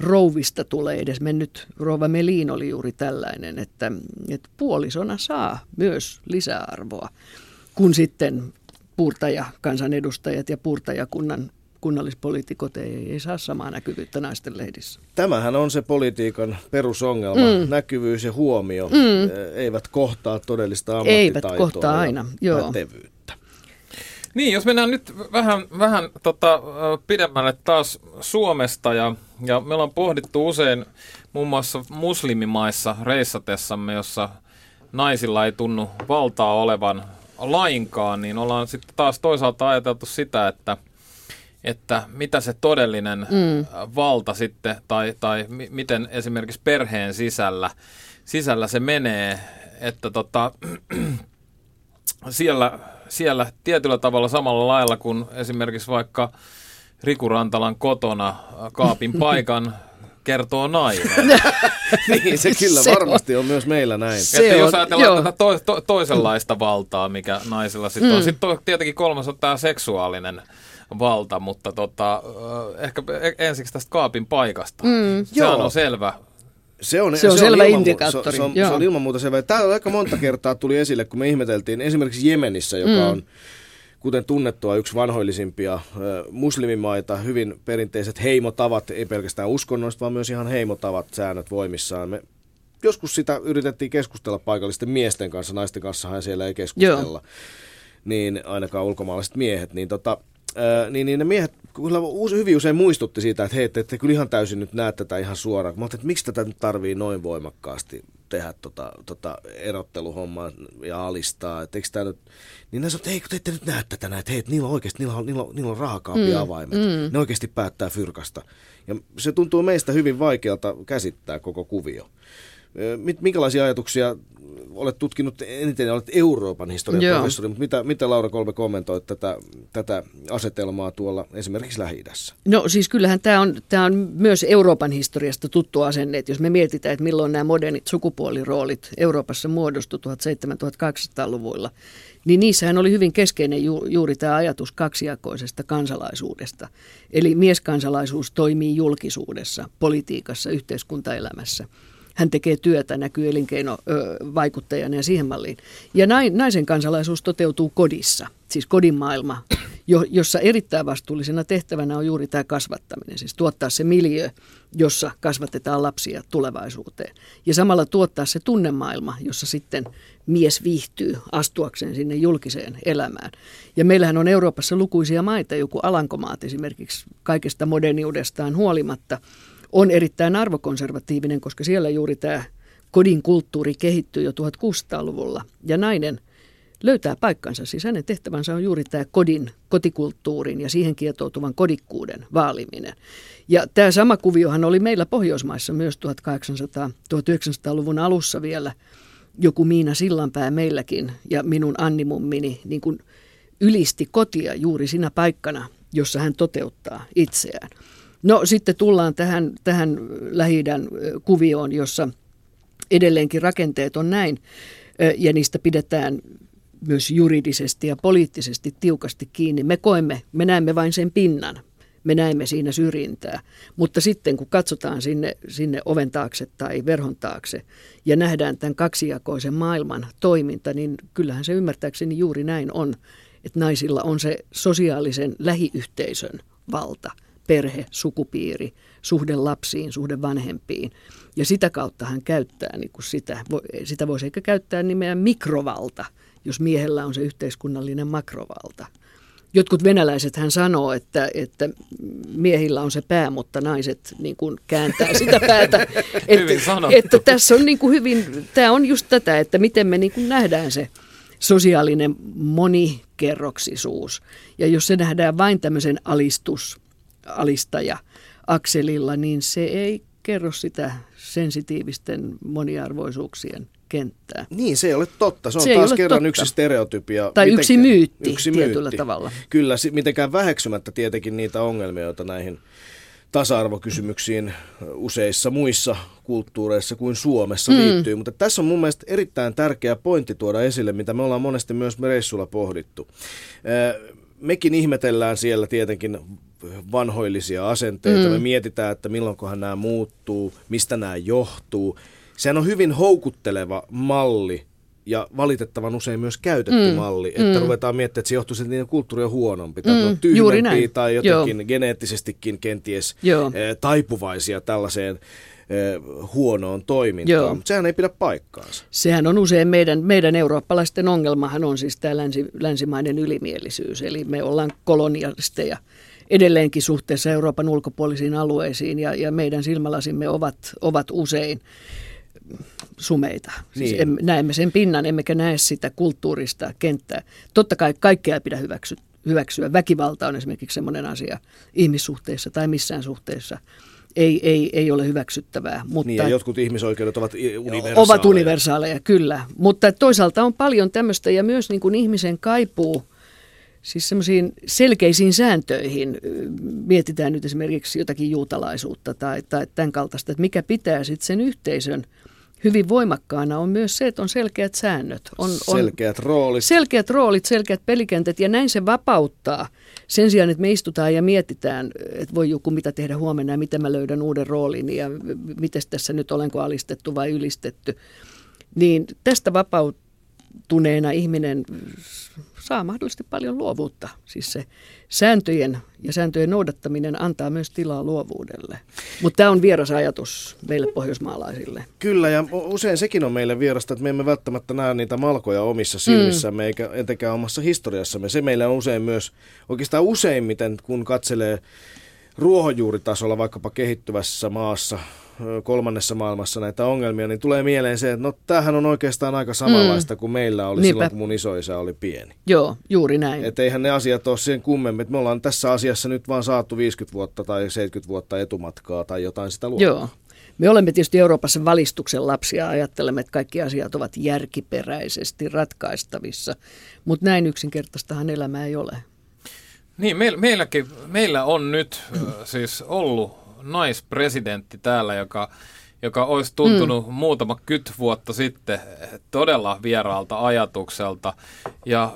S4: rouvista tulee edes mennyt. Rova Melin oli juuri tällainen, että, että puolisona saa myös lisäarvoa, kun sitten puurtaja kansanedustajat ja puurtajakunnan kunnallispoliitikot ei, ei saa samaa näkyvyyttä naisten lehdissä.
S2: Tämähän on se politiikan perusongelma. Mm. Näkyvyys ja huomio mm. eivät kohtaa todellista ammattitaitoa
S4: Eivät kohtaa aina, joo.
S2: pätevyyttä.
S3: Niin, jos mennään nyt vähän, vähän tota, pidemmälle taas Suomesta ja, ja me ollaan pohdittu usein muun muassa muslimimaissa reissatessamme, jossa naisilla ei tunnu valtaa olevan lainkaan, niin ollaan sitten taas toisaalta ajateltu sitä, että, että mitä se todellinen mm. valta sitten, tai, tai miten esimerkiksi perheen sisällä, sisällä se menee, että tota, siellä, siellä tietyllä tavalla samalla lailla kuin esimerkiksi vaikka Riku Rantalan kotona kaapin paikan kertoo nainen.
S2: niin, se kyllä se varmasti on. on myös meillä näin.
S3: Se että on, jos ajatellaan joo. tätä to, to, toisenlaista valtaa, mikä naisilla sitten mm. on. Sitten on tietenkin kolmas on tämä seksuaalinen valta, mutta tota, ehkä e-, ensiksi tästä kaapin paikasta. Mm, se on selvä
S4: se on, se on se selvä on indikaattori.
S2: Se, on, se on ilman muuta selvä. Tämä aika monta kertaa tuli esille, kun me ihmeteltiin esimerkiksi Jemenissä, joka mm. on kuten tunnettua yksi vanhoillisimpia muslimimaita, hyvin perinteiset heimotavat, ei pelkästään uskonnoista, vaan myös ihan heimotavat, säännöt voimissaan. Me joskus sitä yritettiin keskustella paikallisten miesten kanssa, naisten kanssa siellä ei keskustella. Joo. Niin ainakaan ulkomaalaiset miehet, niin tota, Öö, niin, niin ne miehet kyllä hyvin usein muistutti siitä, että hei, että ette kyllä ihan täysin nyt näe tätä ihan suoraan. Mä että miksi tätä nyt tarvii noin voimakkaasti tehdä tota, tota erotteluhommaa ja alistaa. Että eikö nyt... Niin ne sanoo, että hei, kun te ette nyt näe tätä näin, että hei, että niillä on oikeasti, niillä on, niillä on, niillä on rahakaapin mm, avaimet. Mm. Ne oikeasti päättää fyrkasta. Ja se tuntuu meistä hyvin vaikealta käsittää koko kuvio. Minkälaisia ajatuksia olet tutkinut eniten, olet Euroopan historian Joo. professori, mutta mitä, mitä Laura Kolme kommentoit tätä, tätä asetelmaa tuolla esimerkiksi lähi -idässä?
S4: No siis kyllähän tämä on, tämä on myös Euroopan historiasta tuttu asenne, että jos me mietitään, että milloin nämä modernit sukupuoliroolit Euroopassa muodostui 1700-1800-luvuilla, niin niissähän oli hyvin keskeinen ju, juuri tämä ajatus kaksijakoisesta kansalaisuudesta. Eli mieskansalaisuus toimii julkisuudessa, politiikassa, yhteiskuntaelämässä – hän tekee työtä, näkyy elinkeinovaikuttajana ja siihen malliin. Ja naisen kansalaisuus toteutuu kodissa, siis kodin maailma, jo, jossa erittäin vastuullisena tehtävänä on juuri tämä kasvattaminen, siis tuottaa se miljö, jossa kasvatetaan lapsia tulevaisuuteen. Ja samalla tuottaa se tunnemaailma, jossa sitten mies viihtyy astuakseen sinne julkiseen elämään. Ja meillähän on Euroopassa lukuisia maita, joku Alankomaat esimerkiksi kaikesta moderniudestaan huolimatta – on erittäin arvokonservatiivinen, koska siellä juuri tämä kodin kulttuuri kehittyy jo 1600-luvulla. Ja nainen löytää paikkansa. Siis hänen tehtävänsä on juuri tämä kodin, kotikulttuurin ja siihen kietoutuvan kodikkuuden vaaliminen. Ja tämä sama kuviohan oli meillä Pohjoismaissa myös 1800-1900-luvun alussa vielä. Joku Miina Sillanpää meilläkin ja minun Annimummini niin kuin ylisti kotia juuri siinä paikkana, jossa hän toteuttaa itseään. No sitten tullaan tähän, tähän lähi kuvioon, jossa edelleenkin rakenteet on näin ja niistä pidetään myös juridisesti ja poliittisesti tiukasti kiinni. Me koemme, me näemme vain sen pinnan, me näemme siinä syrjintää. Mutta sitten kun katsotaan sinne, sinne oven taakse tai verhon taakse ja nähdään tämän kaksijakoisen maailman toiminta, niin kyllähän se ymmärtääkseni juuri näin on, että naisilla on se sosiaalisen lähiyhteisön valta – perhe, sukupiiri, suhde lapsiin, suhde vanhempiin. Ja sitä kautta hän käyttää niin kuin sitä, sitä voisi ehkä käyttää nimeä mikrovalta, jos miehellä on se yhteiskunnallinen makrovalta. Jotkut venäläiset hän sanoo, että, että miehillä on se pää, mutta naiset niin kuin kääntää sitä päätä. että, että tässä on niin kuin hyvin, tämä on just tätä, että miten me niin kuin nähdään se sosiaalinen monikerroksisuus. Ja jos se nähdään vain tämmöisen alistus alistaja akselilla, niin se ei kerro sitä sensitiivisten moniarvoisuuksien kenttää.
S2: Niin, se ei ole totta. Se on se taas kerran totta. yksi stereotypia.
S4: Tai mitenkään, yksi myytti yksi tietyllä myytti. tavalla.
S2: Kyllä, mitenkään väheksymättä tietenkin niitä ongelmia, joita näihin tasa-arvokysymyksiin useissa muissa kulttuureissa kuin Suomessa mm. liittyy. Mutta tässä on mun mielestä erittäin tärkeä pointti tuoda esille, mitä me ollaan monesti myös reissulla pohdittu mekin ihmetellään siellä tietenkin vanhoillisia asenteita. Mm. Me mietitään, että milloinkohan nämä muuttuu, mistä nämä johtuu. Sehän on hyvin houkutteleva malli ja valitettavan usein myös käytetty mm. malli, että mm. ruvetaan miettimään, että se johtuu siitä, että kulttuuri on huonompi, tai mm. on tyhmempi tai jotenkin Joo. geneettisestikin kenties Joo. taipuvaisia tällaiseen huonoon toimintaan, Joo. mutta sehän ei pidä paikkaansa.
S4: Sehän on usein meidän, meidän eurooppalaisten ongelmahan on siis tämä länsi, länsimainen ylimielisyys, eli me ollaan kolonialisteja edelleenkin suhteessa Euroopan ulkopuolisiin alueisiin ja, ja meidän silmälasimme ovat, ovat usein sumeita. Siis niin. em, näemme sen pinnan, emmekä näe sitä kulttuurista kenttää. Totta kai kaikkea ei pidä hyväksy, hyväksyä. Väkivalta on esimerkiksi sellainen asia ihmissuhteessa tai missään suhteessa – ei, ei, ei ole hyväksyttävää.
S2: Mutta niin ja jotkut ihmisoikeudet ovat universaaleja.
S4: Ovat universaaleja, kyllä. Mutta toisaalta on paljon tämmöistä ja myös niin kuin ihmisen kaipuu siis semmoisiin selkeisiin sääntöihin. Mietitään nyt esimerkiksi jotakin juutalaisuutta tai, tai tämän kaltaista, että mikä pitää sitten sen yhteisön hyvin voimakkaana on myös se, että on selkeät säännöt. On,
S2: on selkeät roolit.
S4: Selkeät roolit, selkeät pelikentät ja näin se vapauttaa – sen sijaan, että me istutaan ja mietitään, että voi joku mitä tehdä huomenna ja miten mä löydän uuden roolin ja miten tässä nyt olenko alistettu vai ylistetty, niin tästä vapautuneena ihminen saa mahdollisesti paljon luovuutta. Siis se sääntöjen ja sääntöjen noudattaminen antaa myös tilaa luovuudelle. Mutta tämä on vieras ajatus meille pohjoismaalaisille.
S2: Kyllä, ja usein sekin on meille vierasta, että me emme välttämättä näe niitä malkoja omissa silmissämme, mm. eikä etenkään omassa historiassamme. Se meillä on usein myös, oikeastaan useimmiten, kun katselee ruohonjuuritasolla vaikkapa kehittyvässä maassa kolmannessa maailmassa näitä ongelmia, niin tulee mieleen se, että no tämähän on oikeastaan aika samanlaista mm. kuin meillä oli Niinpä. silloin, kun mun isoisä oli pieni.
S4: Joo, juuri näin.
S2: Että eihän ne asiat ole sen kummemmin, että me ollaan tässä asiassa nyt vaan saatu 50 vuotta tai 70 vuotta etumatkaa tai jotain sitä luokkaa.
S4: Joo. Me olemme tietysti Euroopassa valistuksen lapsia ja ajattelemme, että kaikki asiat ovat järkiperäisesti ratkaistavissa, mutta näin yksinkertaistahan elämä ei ole.
S3: Niin, me, meilläkin, meillä on nyt äh, siis ollut naispresidentti täällä, joka, joka olisi tuntunut mm. muutama kyt vuotta sitten todella vieraalta ajatukselta. Ja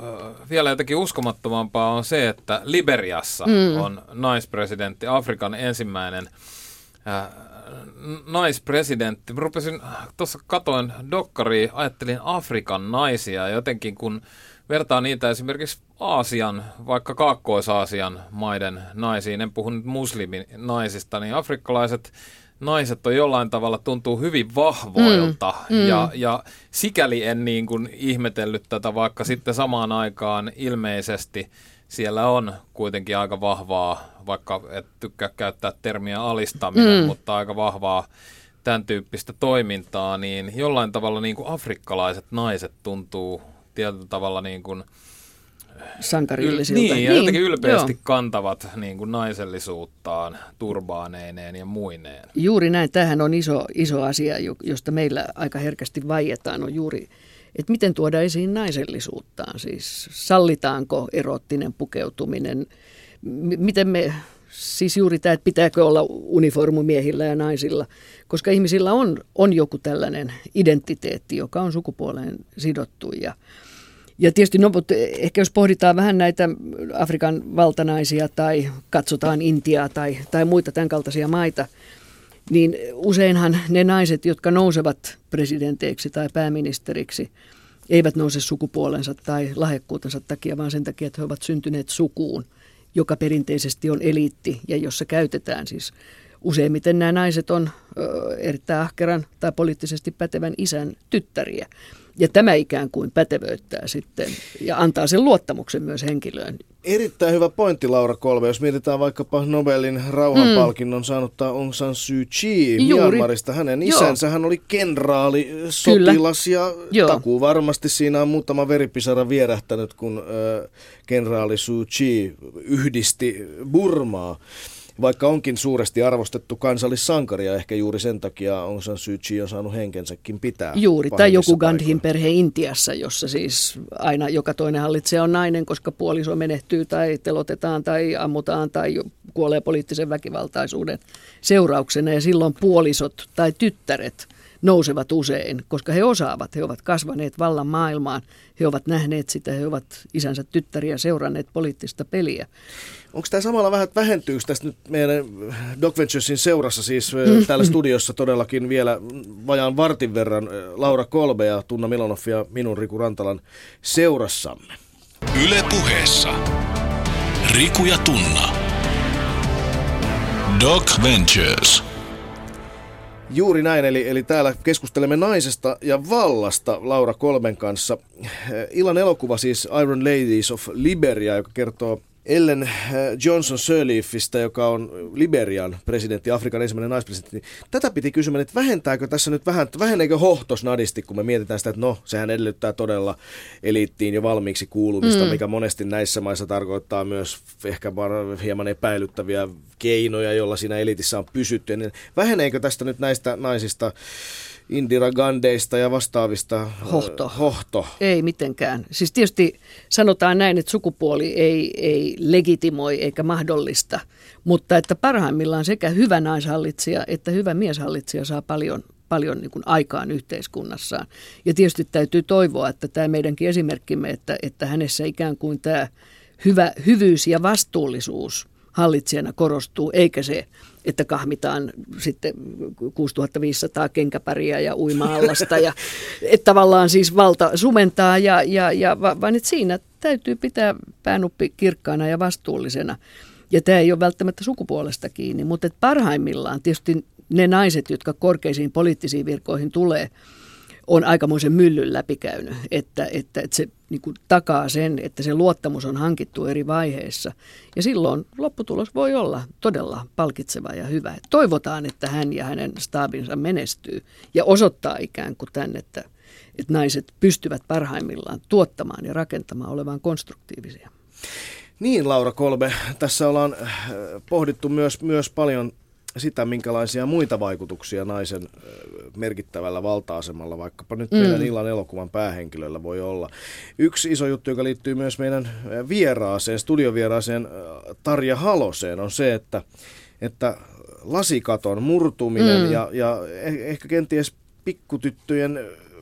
S3: vielä jotenkin uskomattomampaa on se, että Liberiassa mm. on naispresidentti, Afrikan ensimmäinen äh, naispresidentti. Mä rupesin, tuossa katoin dokkaria, ajattelin Afrikan naisia jotenkin kun vertaa niitä esimerkiksi Aasian, vaikka Kaakkois-Aasian maiden naisiin, en puhu nyt musliminaisista, niin afrikkalaiset naiset on jollain tavalla tuntuu hyvin vahvoilta mm, mm. Ja, ja sikäli en niin kuin ihmetellyt tätä, vaikka sitten samaan aikaan ilmeisesti siellä on kuitenkin aika vahvaa, vaikka et tykkää käyttää termiä alistaminen, mm. mutta aika vahvaa tämän tyyppistä toimintaa, niin jollain tavalla niin kuin afrikkalaiset naiset tuntuu tietyllä tavalla niin kuin,
S4: sankarillisilta.
S3: Yl- niin, ja niin, jotenkin ylpeästi joo. kantavat niin kuin naisellisuuttaan turbaaneineen ja muineen.
S4: Juuri näin. Tähän on iso, iso asia, josta meillä aika herkästi vaietaan, on juuri, että miten tuoda esiin naisellisuuttaan. Siis sallitaanko erottinen pukeutuminen, M- miten me, siis juuri tämä, että pitääkö olla uniformumiehillä ja naisilla, koska ihmisillä on, on joku tällainen identiteetti, joka on sukupuoleen sidottu ja ja tietysti, no, mutta ehkä jos pohditaan vähän näitä Afrikan valtanaisia tai katsotaan Intiaa tai, tai muita tämän kaltaisia maita, niin useinhan ne naiset, jotka nousevat presidenteiksi tai pääministeriksi, eivät nouse sukupuolensa tai lahjakkuutensa takia, vaan sen takia, että he ovat syntyneet sukuun, joka perinteisesti on eliitti ja jossa käytetään siis useimmiten nämä naiset on ö, erittäin ahkeran tai poliittisesti pätevän isän tyttäriä. Ja tämä ikään kuin pätevöittää sitten ja antaa sen luottamuksen myös henkilöön.
S2: Erittäin hyvä pointti Laura Kolve, jos mietitään vaikkapa Nobelin rauhanpalkinnon mm. saanutta Aung San Suu Kyi Myanmarista. Hänen isänsä hän oli kenraali, sotilas Kyllä. ja Joo. takuu varmasti siinä on muutama veripisara vierähtänyt, kun äh, kenraali Suu Kyi yhdisti Burmaa vaikka onkin suuresti arvostettu kansallissankari ja ehkä juuri sen takia on San Suu Kyi on saanut henkensäkin pitää.
S4: Juuri, tai joku Gandhin perhe Intiassa, jossa siis aina joka toinen hallitsija on nainen, koska puoliso menehtyy tai telotetaan tai ammutaan tai kuolee poliittisen väkivaltaisuuden seurauksena ja silloin puolisot tai tyttäret nousevat usein, koska he osaavat, he ovat kasvaneet vallan maailmaan, he ovat nähneet sitä, he ovat isänsä tyttäriä seuranneet poliittista peliä.
S2: Onko tämä samalla vähän, vähentyykö tästä nyt meidän Doc Venturesin seurassa, siis mm. täällä studiossa todellakin vielä vajaan vartin verran Laura Kolbe ja Tunna Milonoff ja minun Riku Rantalan seurassamme.
S1: Yle puheessa. Riku ja Tunna. Doc Ventures.
S2: Juuri näin, eli, eli täällä keskustelemme naisesta ja vallasta Laura Kolmen kanssa. Illan elokuva siis Iron Ladies of Liberia, joka kertoo Ellen äh, Johnson Sirleafista, joka on Liberian presidentti, Afrikan ensimmäinen naispresidentti. Tätä piti kysymään, että vähentääkö tässä nyt vähän, väheneekö hohtos nadisti, kun me mietitään sitä, että no, sehän edellyttää todella eliittiin jo valmiiksi kuulumista, mm. mikä monesti näissä maissa tarkoittaa myös ehkä hieman epäilyttäviä keinoja, joilla siinä elitissä on pysytty. Niin väheneekö tästä nyt näistä naisista Indira Gandeista ja vastaavista
S4: hohto.
S2: hohto.
S4: Ei mitenkään. Siis tietysti sanotaan näin, että sukupuoli ei, ei legitimoi eikä mahdollista, mutta että parhaimmillaan sekä hyvä naishallitsija että hyvä mieshallitsija saa paljon, paljon niin kuin aikaan yhteiskunnassaan. Ja tietysti täytyy toivoa, että tämä meidänkin esimerkkimme, että, että hänessä ikään kuin tämä hyvä, hyvyys ja vastuullisuus hallitsijana korostuu, eikä se että kahmitaan sitten 6500 kenkäpäriä ja uima-allasta. Ja, että tavallaan siis valta sumentaa, ja, ja, ja, vaan että siinä täytyy pitää päänuppi kirkkaana ja vastuullisena. Ja tämä ei ole välttämättä sukupuolesta kiinni, mutta että parhaimmillaan tietysti ne naiset, jotka korkeisiin poliittisiin virkoihin tulee – on aikamoisen myllyn läpikäynyt, että, että, että se niin kuin takaa sen, että se luottamus on hankittu eri vaiheissa. Ja silloin lopputulos voi olla todella palkitseva ja hyvä. Toivotaan, että hän ja hänen staabinsa menestyy ja osoittaa ikään kuin tämän, että, että naiset pystyvät parhaimmillaan tuottamaan ja rakentamaan olevan konstruktiivisia.
S2: Niin, Laura Kolbe, tässä ollaan äh, pohdittu myös, myös paljon sitä, minkälaisia muita vaikutuksia naisen merkittävällä valta-asemalla, vaikkapa nyt mm. meidän illan elokuvan päähenkilöllä voi olla. Yksi iso juttu, joka liittyy myös meidän vieraaseen, studiovieraaseen Tarja Haloseen, on se, että, että lasikaton murtuminen mm. ja, ja eh, ehkä kenties pikkutyttöjen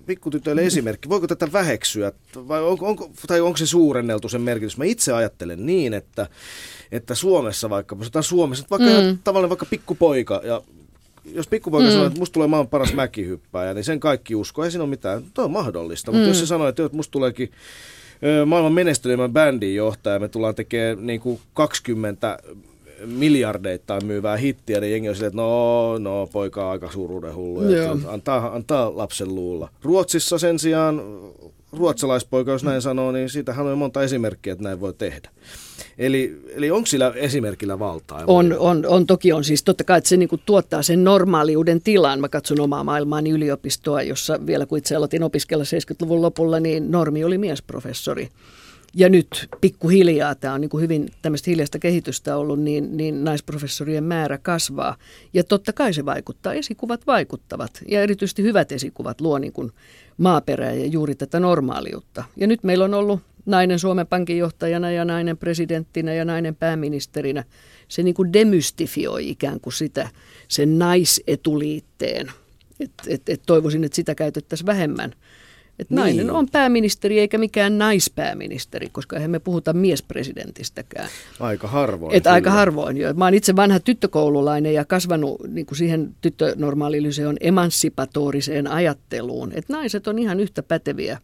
S2: pikkutytöille esimerkki. Voiko tätä väheksyä vai onko, onko, tai onko se suurenneltu sen merkitys? Mä itse ajattelen niin, että, että Suomessa vaikka, sanotaan Suomessa, vaikka mm. tavallaan vaikka pikkupoika ja jos pikkupoika mm. sanoo, että musta tulee maailman paras mäkihyppääjä, niin sen kaikki uskoo. Ei siinä ole mitään. Tuo on mahdollista. Mm. Mutta jos se sanoo, että musta tuleekin maailman menestyneimmän bändin johtaja, me tullaan tekemään niin kuin 20 miljardeittain myyvää hittiä, niin jengi on silleen, että no, no poika on aika suruuden hullu, että antaa, antaa lapsen luulla. Ruotsissa sen sijaan, ruotsalaispoika, jos näin sanoo, niin siitähän on monta esimerkkiä, että näin voi tehdä. Eli, eli onko sillä esimerkillä valtaa?
S4: On, on, on, toki on. Siis totta kai, että se niin kuin tuottaa sen normaaliuden tilan. Mä katson omaa maailmaani yliopistoa, jossa vielä kun itse aloitin opiskella 70-luvun lopulla, niin normi oli miesprofessori. Ja nyt pikkuhiljaa, tämä on niin kuin hyvin tämmöistä hiljaista kehitystä ollut, niin, niin naisprofessorien määrä kasvaa. Ja totta kai se vaikuttaa, esikuvat vaikuttavat. Ja erityisesti hyvät esikuvat luo niin kuin maaperää ja juuri tätä normaaliutta. Ja nyt meillä on ollut nainen Suomen Pankin johtajana ja nainen presidenttinä ja nainen pääministerinä. Se niin kuin demystifioi ikään kuin sitä, sen naisetuliitteen. Et, et, et toivoisin, että sitä käytettäisiin vähemmän. Et niin. nainen on pääministeri eikä mikään naispääministeri, koska eihän me puhuta miespresidentistäkään.
S2: Aika harvoin.
S4: Et aika harvoin jo. Mä oon itse vanha tyttökoululainen ja kasvanut niin kuin siihen tyttönormaalilyseon emanssipatoriseen ajatteluun. Että naiset on ihan yhtä päteviä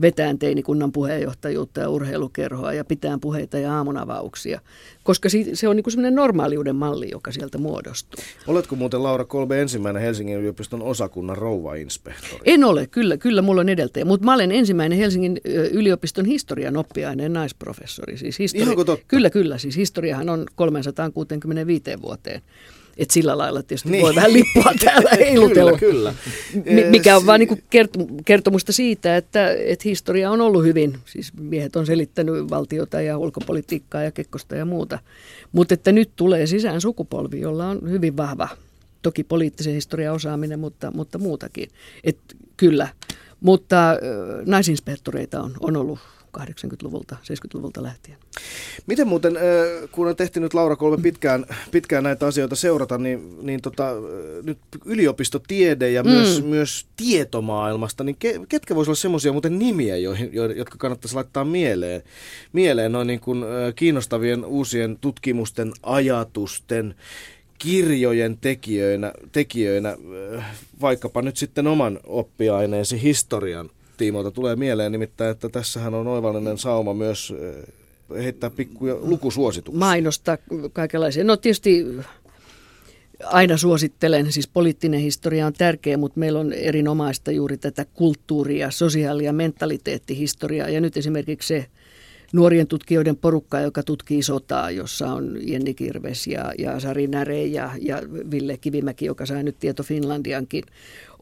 S4: vetään teinikunnan puheenjohtajuutta ja urheilukerhoa ja pitää puheita ja aamunavauksia, koska se on niin kuin semmoinen normaaliuden malli, joka sieltä muodostuu.
S2: Oletko muuten Laura Kolbe ensimmäinen Helsingin yliopiston osakunnan rouva-inspektori?
S4: En ole, kyllä, kyllä mulla on edeltäjä, mutta mä olen ensimmäinen Helsingin yliopiston historian oppiaineen naisprofessori. Siis
S2: histori- totta?
S4: Kyllä, kyllä, siis historiahan on 365 vuoteen. Et sillä lailla tietysti niin. voi vähän lippua täällä heilutella.
S2: kyllä,
S4: kyllä. Mikä on vain niin kertomusta siitä, että, että historia on ollut hyvin, siis miehet on selittänyt valtiota ja ulkopolitiikkaa ja kekkosta ja muuta. Mutta että nyt tulee sisään sukupolvi, jolla on hyvin vahva, toki poliittisen historian osaaminen, mutta, mutta muutakin. Et kyllä, mutta naisinspektoreita on, on ollut 80-luvulta, 70-luvulta lähtien.
S2: Miten muuten, kun on tehty nyt Laura Kolme pitkään, pitkään näitä asioita seurata, niin, niin tota, nyt yliopistotiede ja mm. myös, myös tietomaailmasta, niin ketkä voisivat olla semmoisia muuten nimiä, joihin, jotka kannattaisi laittaa mieleen, mieleen noin niin kuin kiinnostavien uusien tutkimusten, ajatusten, kirjojen tekijöinä, tekijöinä, vaikkapa nyt sitten oman oppiaineensi historian tiimoilta tulee mieleen, nimittäin, että tässähän on oivallinen sauma myös heittää pikkuja lukusuosituksia.
S4: Mainosta kaikenlaisia. No tietysti aina suosittelen, siis poliittinen historia on tärkeä, mutta meillä on erinomaista juuri tätä kulttuuria, sosiaali- ja mentaliteettihistoriaa. Ja nyt esimerkiksi se nuorien tutkijoiden porukka, joka tutkii sotaa, jossa on Jenni Kirves ja, ja Sari Näre ja, ja Ville Kivimäki, joka sai nyt tieto Finlandiankin,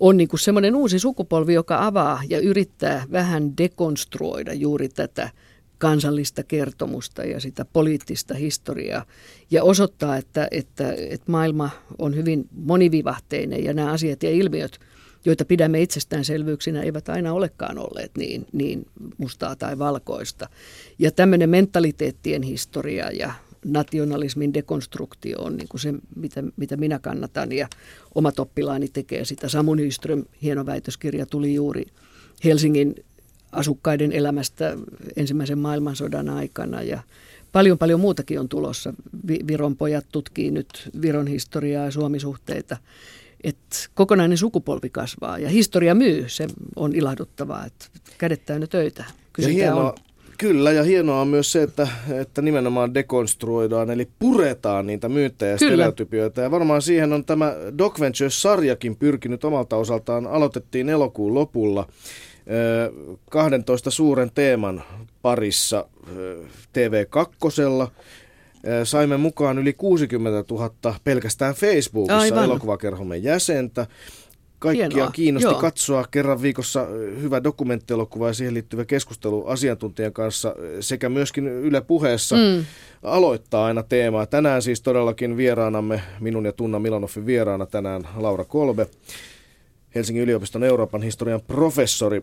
S4: on niin kuin semmoinen uusi sukupolvi, joka avaa ja yrittää vähän dekonstruoida juuri tätä kansallista kertomusta ja sitä poliittista historiaa ja osoittaa, että, että, että maailma on hyvin monivivahteinen ja nämä asiat ja ilmiöt – joita pidämme itsestäänselvyyksinä, eivät aina olekaan olleet niin, niin mustaa tai valkoista. Ja tämmöinen mentaliteettien historia ja nationalismin dekonstruktio on niin kuin se, mitä, mitä minä kannatan ja omat oppilaani tekee sitä. Samu Nyström, hieno väitöskirja, tuli juuri Helsingin asukkaiden elämästä ensimmäisen maailmansodan aikana ja paljon paljon muutakin on tulossa. Viron pojat tutkii nyt Viron historiaa ja Suomisuhteita että kokonainen sukupolvi kasvaa ja historia myy. Se on ilahduttavaa, että kädet täynnä töitä.
S2: ja hienoa, on. Kyllä, ja hienoa on myös se, että, että nimenomaan dekonstruoidaan, eli puretaan niitä myyttejä ja stereotypioita. Ja varmaan siihen on tämä Doc Ventures-sarjakin pyrkinyt omalta osaltaan. Aloitettiin elokuun lopulla 12 suuren teeman parissa TV2 Saimme mukaan yli 60 000 pelkästään Facebookissa Aivan. elokuvakerhomme jäsentä. Kaikkia Hienoa. kiinnosti Joo. katsoa kerran viikossa hyvä dokumenttielokuva ja siihen liittyvä keskustelu asiantuntijan kanssa sekä myöskin Yle puheessa mm. aloittaa aina teemaa. Tänään siis todellakin vieraanamme, minun ja Tunna Milanoffin vieraana tänään Laura Kolbe, Helsingin yliopiston Euroopan historian professori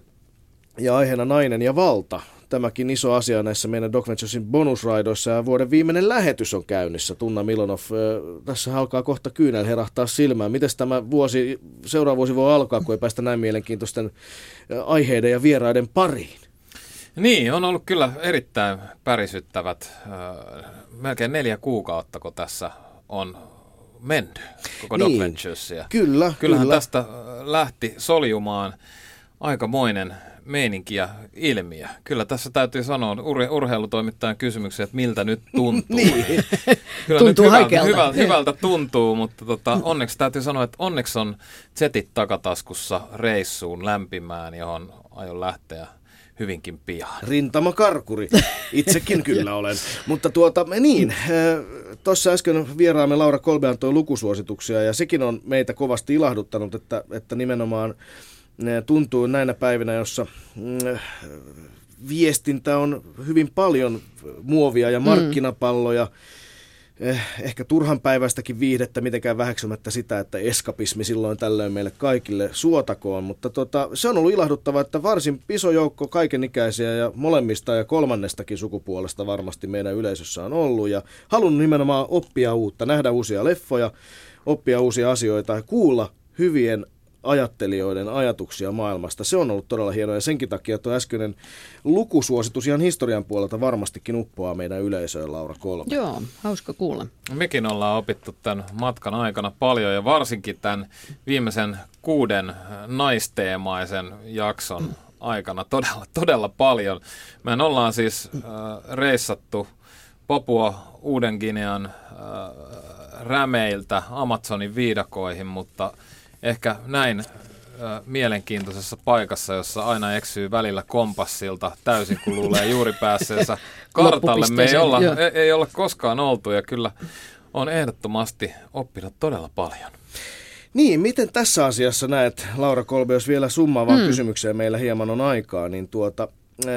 S2: ja aiheena nainen ja valta tämäkin iso asia näissä meidän Doc Venturesin bonusraidoissa ja vuoden viimeinen lähetys on käynnissä. Tunna Milonov, tässä alkaa kohta kyynel herahtaa silmään. Miten tämä vuosi, seuraava vuosi voi alkaa, kun ei päästä näin mielenkiintoisten aiheiden ja vieraiden pariin?
S3: Niin, on ollut kyllä erittäin pärisyttävät, melkein neljä kuukautta, kun tässä on mennyt koko niin, Doc Venturesia.
S2: Kyllä,
S3: Kyllähän
S2: kyllä.
S3: tästä lähti soljumaan aikamoinen meininki ja ilmiö. Kyllä tässä täytyy sanoa ur- urheilutoimittajan kysymyksiä, että miltä nyt tuntuu.
S4: niin.
S3: Kyllä tuntuu nyt hyvältä, hyvältä, hyvältä tuntuu, mutta tota, onneksi täytyy sanoa, että onneksi on zetit takataskussa reissuun lämpimään, johon aion lähteä hyvinkin pian.
S2: Rintama karkuri. Itsekin kyllä olen. Mutta tuota, niin, tuossa äsken vieraamme Laura Kolbe antoi lukusuosituksia ja sekin on meitä kovasti ilahduttanut, että, että nimenomaan tuntuu näinä päivinä, jossa mm, viestintä on hyvin paljon muovia ja mm. markkinapalloja. Mm. Ehkä turhan päivästäkin viihdettä, mitenkään väheksymättä sitä, että eskapismi silloin tällöin meille kaikille suotakoon. Mutta tota, se on ollut ilahduttava, että varsin iso joukko kaikenikäisiä ja molemmista ja kolmannestakin sukupuolesta varmasti meidän yleisössä on ollut. Ja halunnut nimenomaan oppia uutta, nähdä uusia leffoja, oppia uusia asioita ja kuulla hyvien ajattelijoiden ajatuksia maailmasta. Se on ollut todella hienoa ja senkin takia tuo äskeinen lukusuositus ihan historian puolelta varmastikin uppoaa meidän yleisöön, Laura Kolme.
S4: Joo, hauska kuulla.
S3: Mekin ollaan opittu tämän matkan aikana paljon ja varsinkin tämän viimeisen kuuden naisteemaisen jakson aikana todella, todella paljon. Me ollaan siis äh, reissattu Papua Uuden Ginean äh, rämeiltä Amazonin viidakoihin, mutta ehkä näin mielenkiintoisessa paikassa, jossa aina eksyy välillä kompassilta täysin, kun luulee juuri päässeensä kartalle. Me ei olla, ei, ei olla koskaan oltu ja kyllä on ehdottomasti oppinut todella paljon.
S2: Niin, miten tässä asiassa näet, Laura Kolbe, jos vielä summaavaan hmm. kysymykseen meillä hieman on aikaa, niin tuota,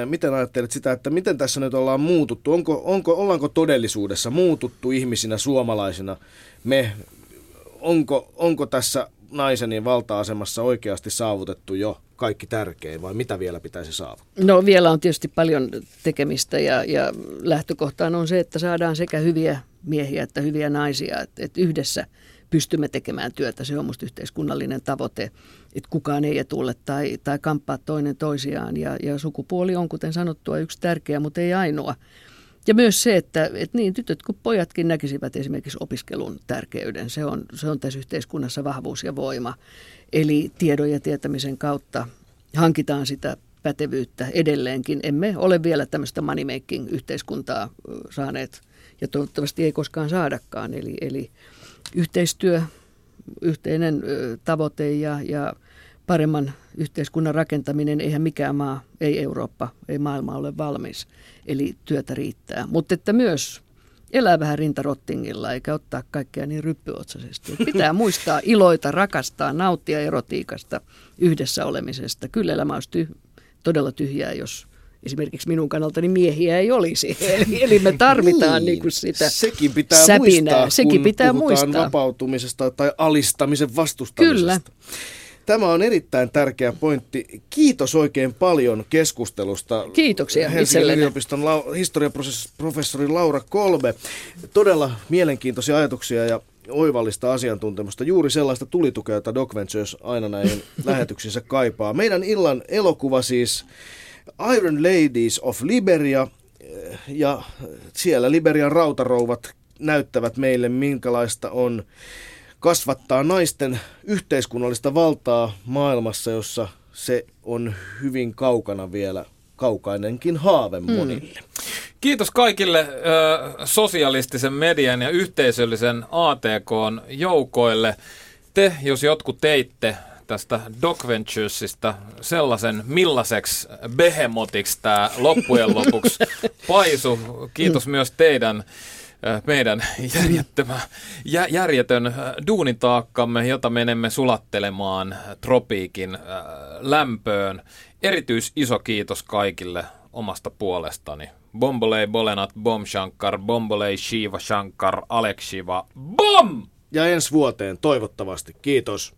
S2: miten ajattelet sitä, että miten tässä nyt ollaan muututtu? Onko, onko, ollaanko todellisuudessa muututtu ihmisinä, suomalaisina me? Onko, onko tässä naisen valta-asemassa oikeasti saavutettu jo kaikki tärkein vai mitä vielä pitäisi saavuttaa?
S4: No vielä on tietysti paljon tekemistä ja, ja lähtökohtaan on se, että saadaan sekä hyviä miehiä että hyviä naisia, että, että yhdessä pystymme tekemään työtä. Se on minusta yhteiskunnallinen tavoite, että kukaan ei etulle tai, tai kamppaa toinen toisiaan. Ja, ja sukupuoli on, kuten sanottua, yksi tärkeä, mutta ei ainoa. Ja myös se, että, että niin tytöt kuin pojatkin näkisivät esimerkiksi opiskelun tärkeyden. Se on, se on tässä yhteiskunnassa vahvuus ja voima. Eli tiedon ja tietämisen kautta hankitaan sitä pätevyyttä edelleenkin. Emme ole vielä tämmöistä moneymaking-yhteiskuntaa saaneet ja toivottavasti ei koskaan saadakaan. Eli, eli yhteistyö, yhteinen tavoite ja, ja paremman yhteiskunnan rakentaminen, eihän mikään maa, ei Eurooppa, ei maailma ole valmis. Eli työtä riittää. Mutta että myös elää vähän rintarottingilla eikä ottaa kaikkea niin ryppyotsaisesti. Pitää muistaa iloita, rakastaa, nauttia erotiikasta, yhdessä olemisesta. Kyllä elämä olisi tyh- todella tyhjää, jos esimerkiksi minun kannaltani miehiä ei olisi. Eli, eli me tarvitaan niin, niin kuin sitä
S2: Sekin pitää
S4: säpinää.
S2: muistaa,
S4: Sekin
S2: kun
S4: pitää muistaa.
S2: vapautumisesta tai alistamisen vastustamisesta.
S4: Kyllä.
S2: Tämä on erittäin tärkeä pointti. Kiitos oikein paljon keskustelusta.
S4: Kiitoksia
S2: Helsingin yliopiston lau- historiaprofessori Laura Kolbe. Todella mielenkiintoisia ajatuksia ja oivallista asiantuntemusta. Juuri sellaista tulitukea, jota Doc Ventures aina näihin lähetyksiinsä kaipaa. Meidän illan elokuva siis Iron Ladies of Liberia ja siellä Liberian rautarouvat näyttävät meille, minkälaista on kasvattaa naisten yhteiskunnallista valtaa maailmassa, jossa se on hyvin kaukana vielä kaukainenkin haave monille.
S3: Kiitos kaikille ö, sosialistisen median ja yhteisöllisen ATKn joukoille. Te, jos jotkut teitte tästä Doc Venturesista sellaisen, millaiseksi behemotiksi tämä loppujen lopuksi paisu. Kiitos myös teidän meidän järjettömä, jä, järjetön ö, duunitaakkamme, jota menemme sulattelemaan tropiikin ö, lämpöön. Erityis iso kiitos kaikille omasta puolestani. Bombolei Bolenat Bom Shankar, Bombolei Shiva Shankar, Alex Shiva, BOM!
S2: Ja ensi vuoteen toivottavasti. Kiitos.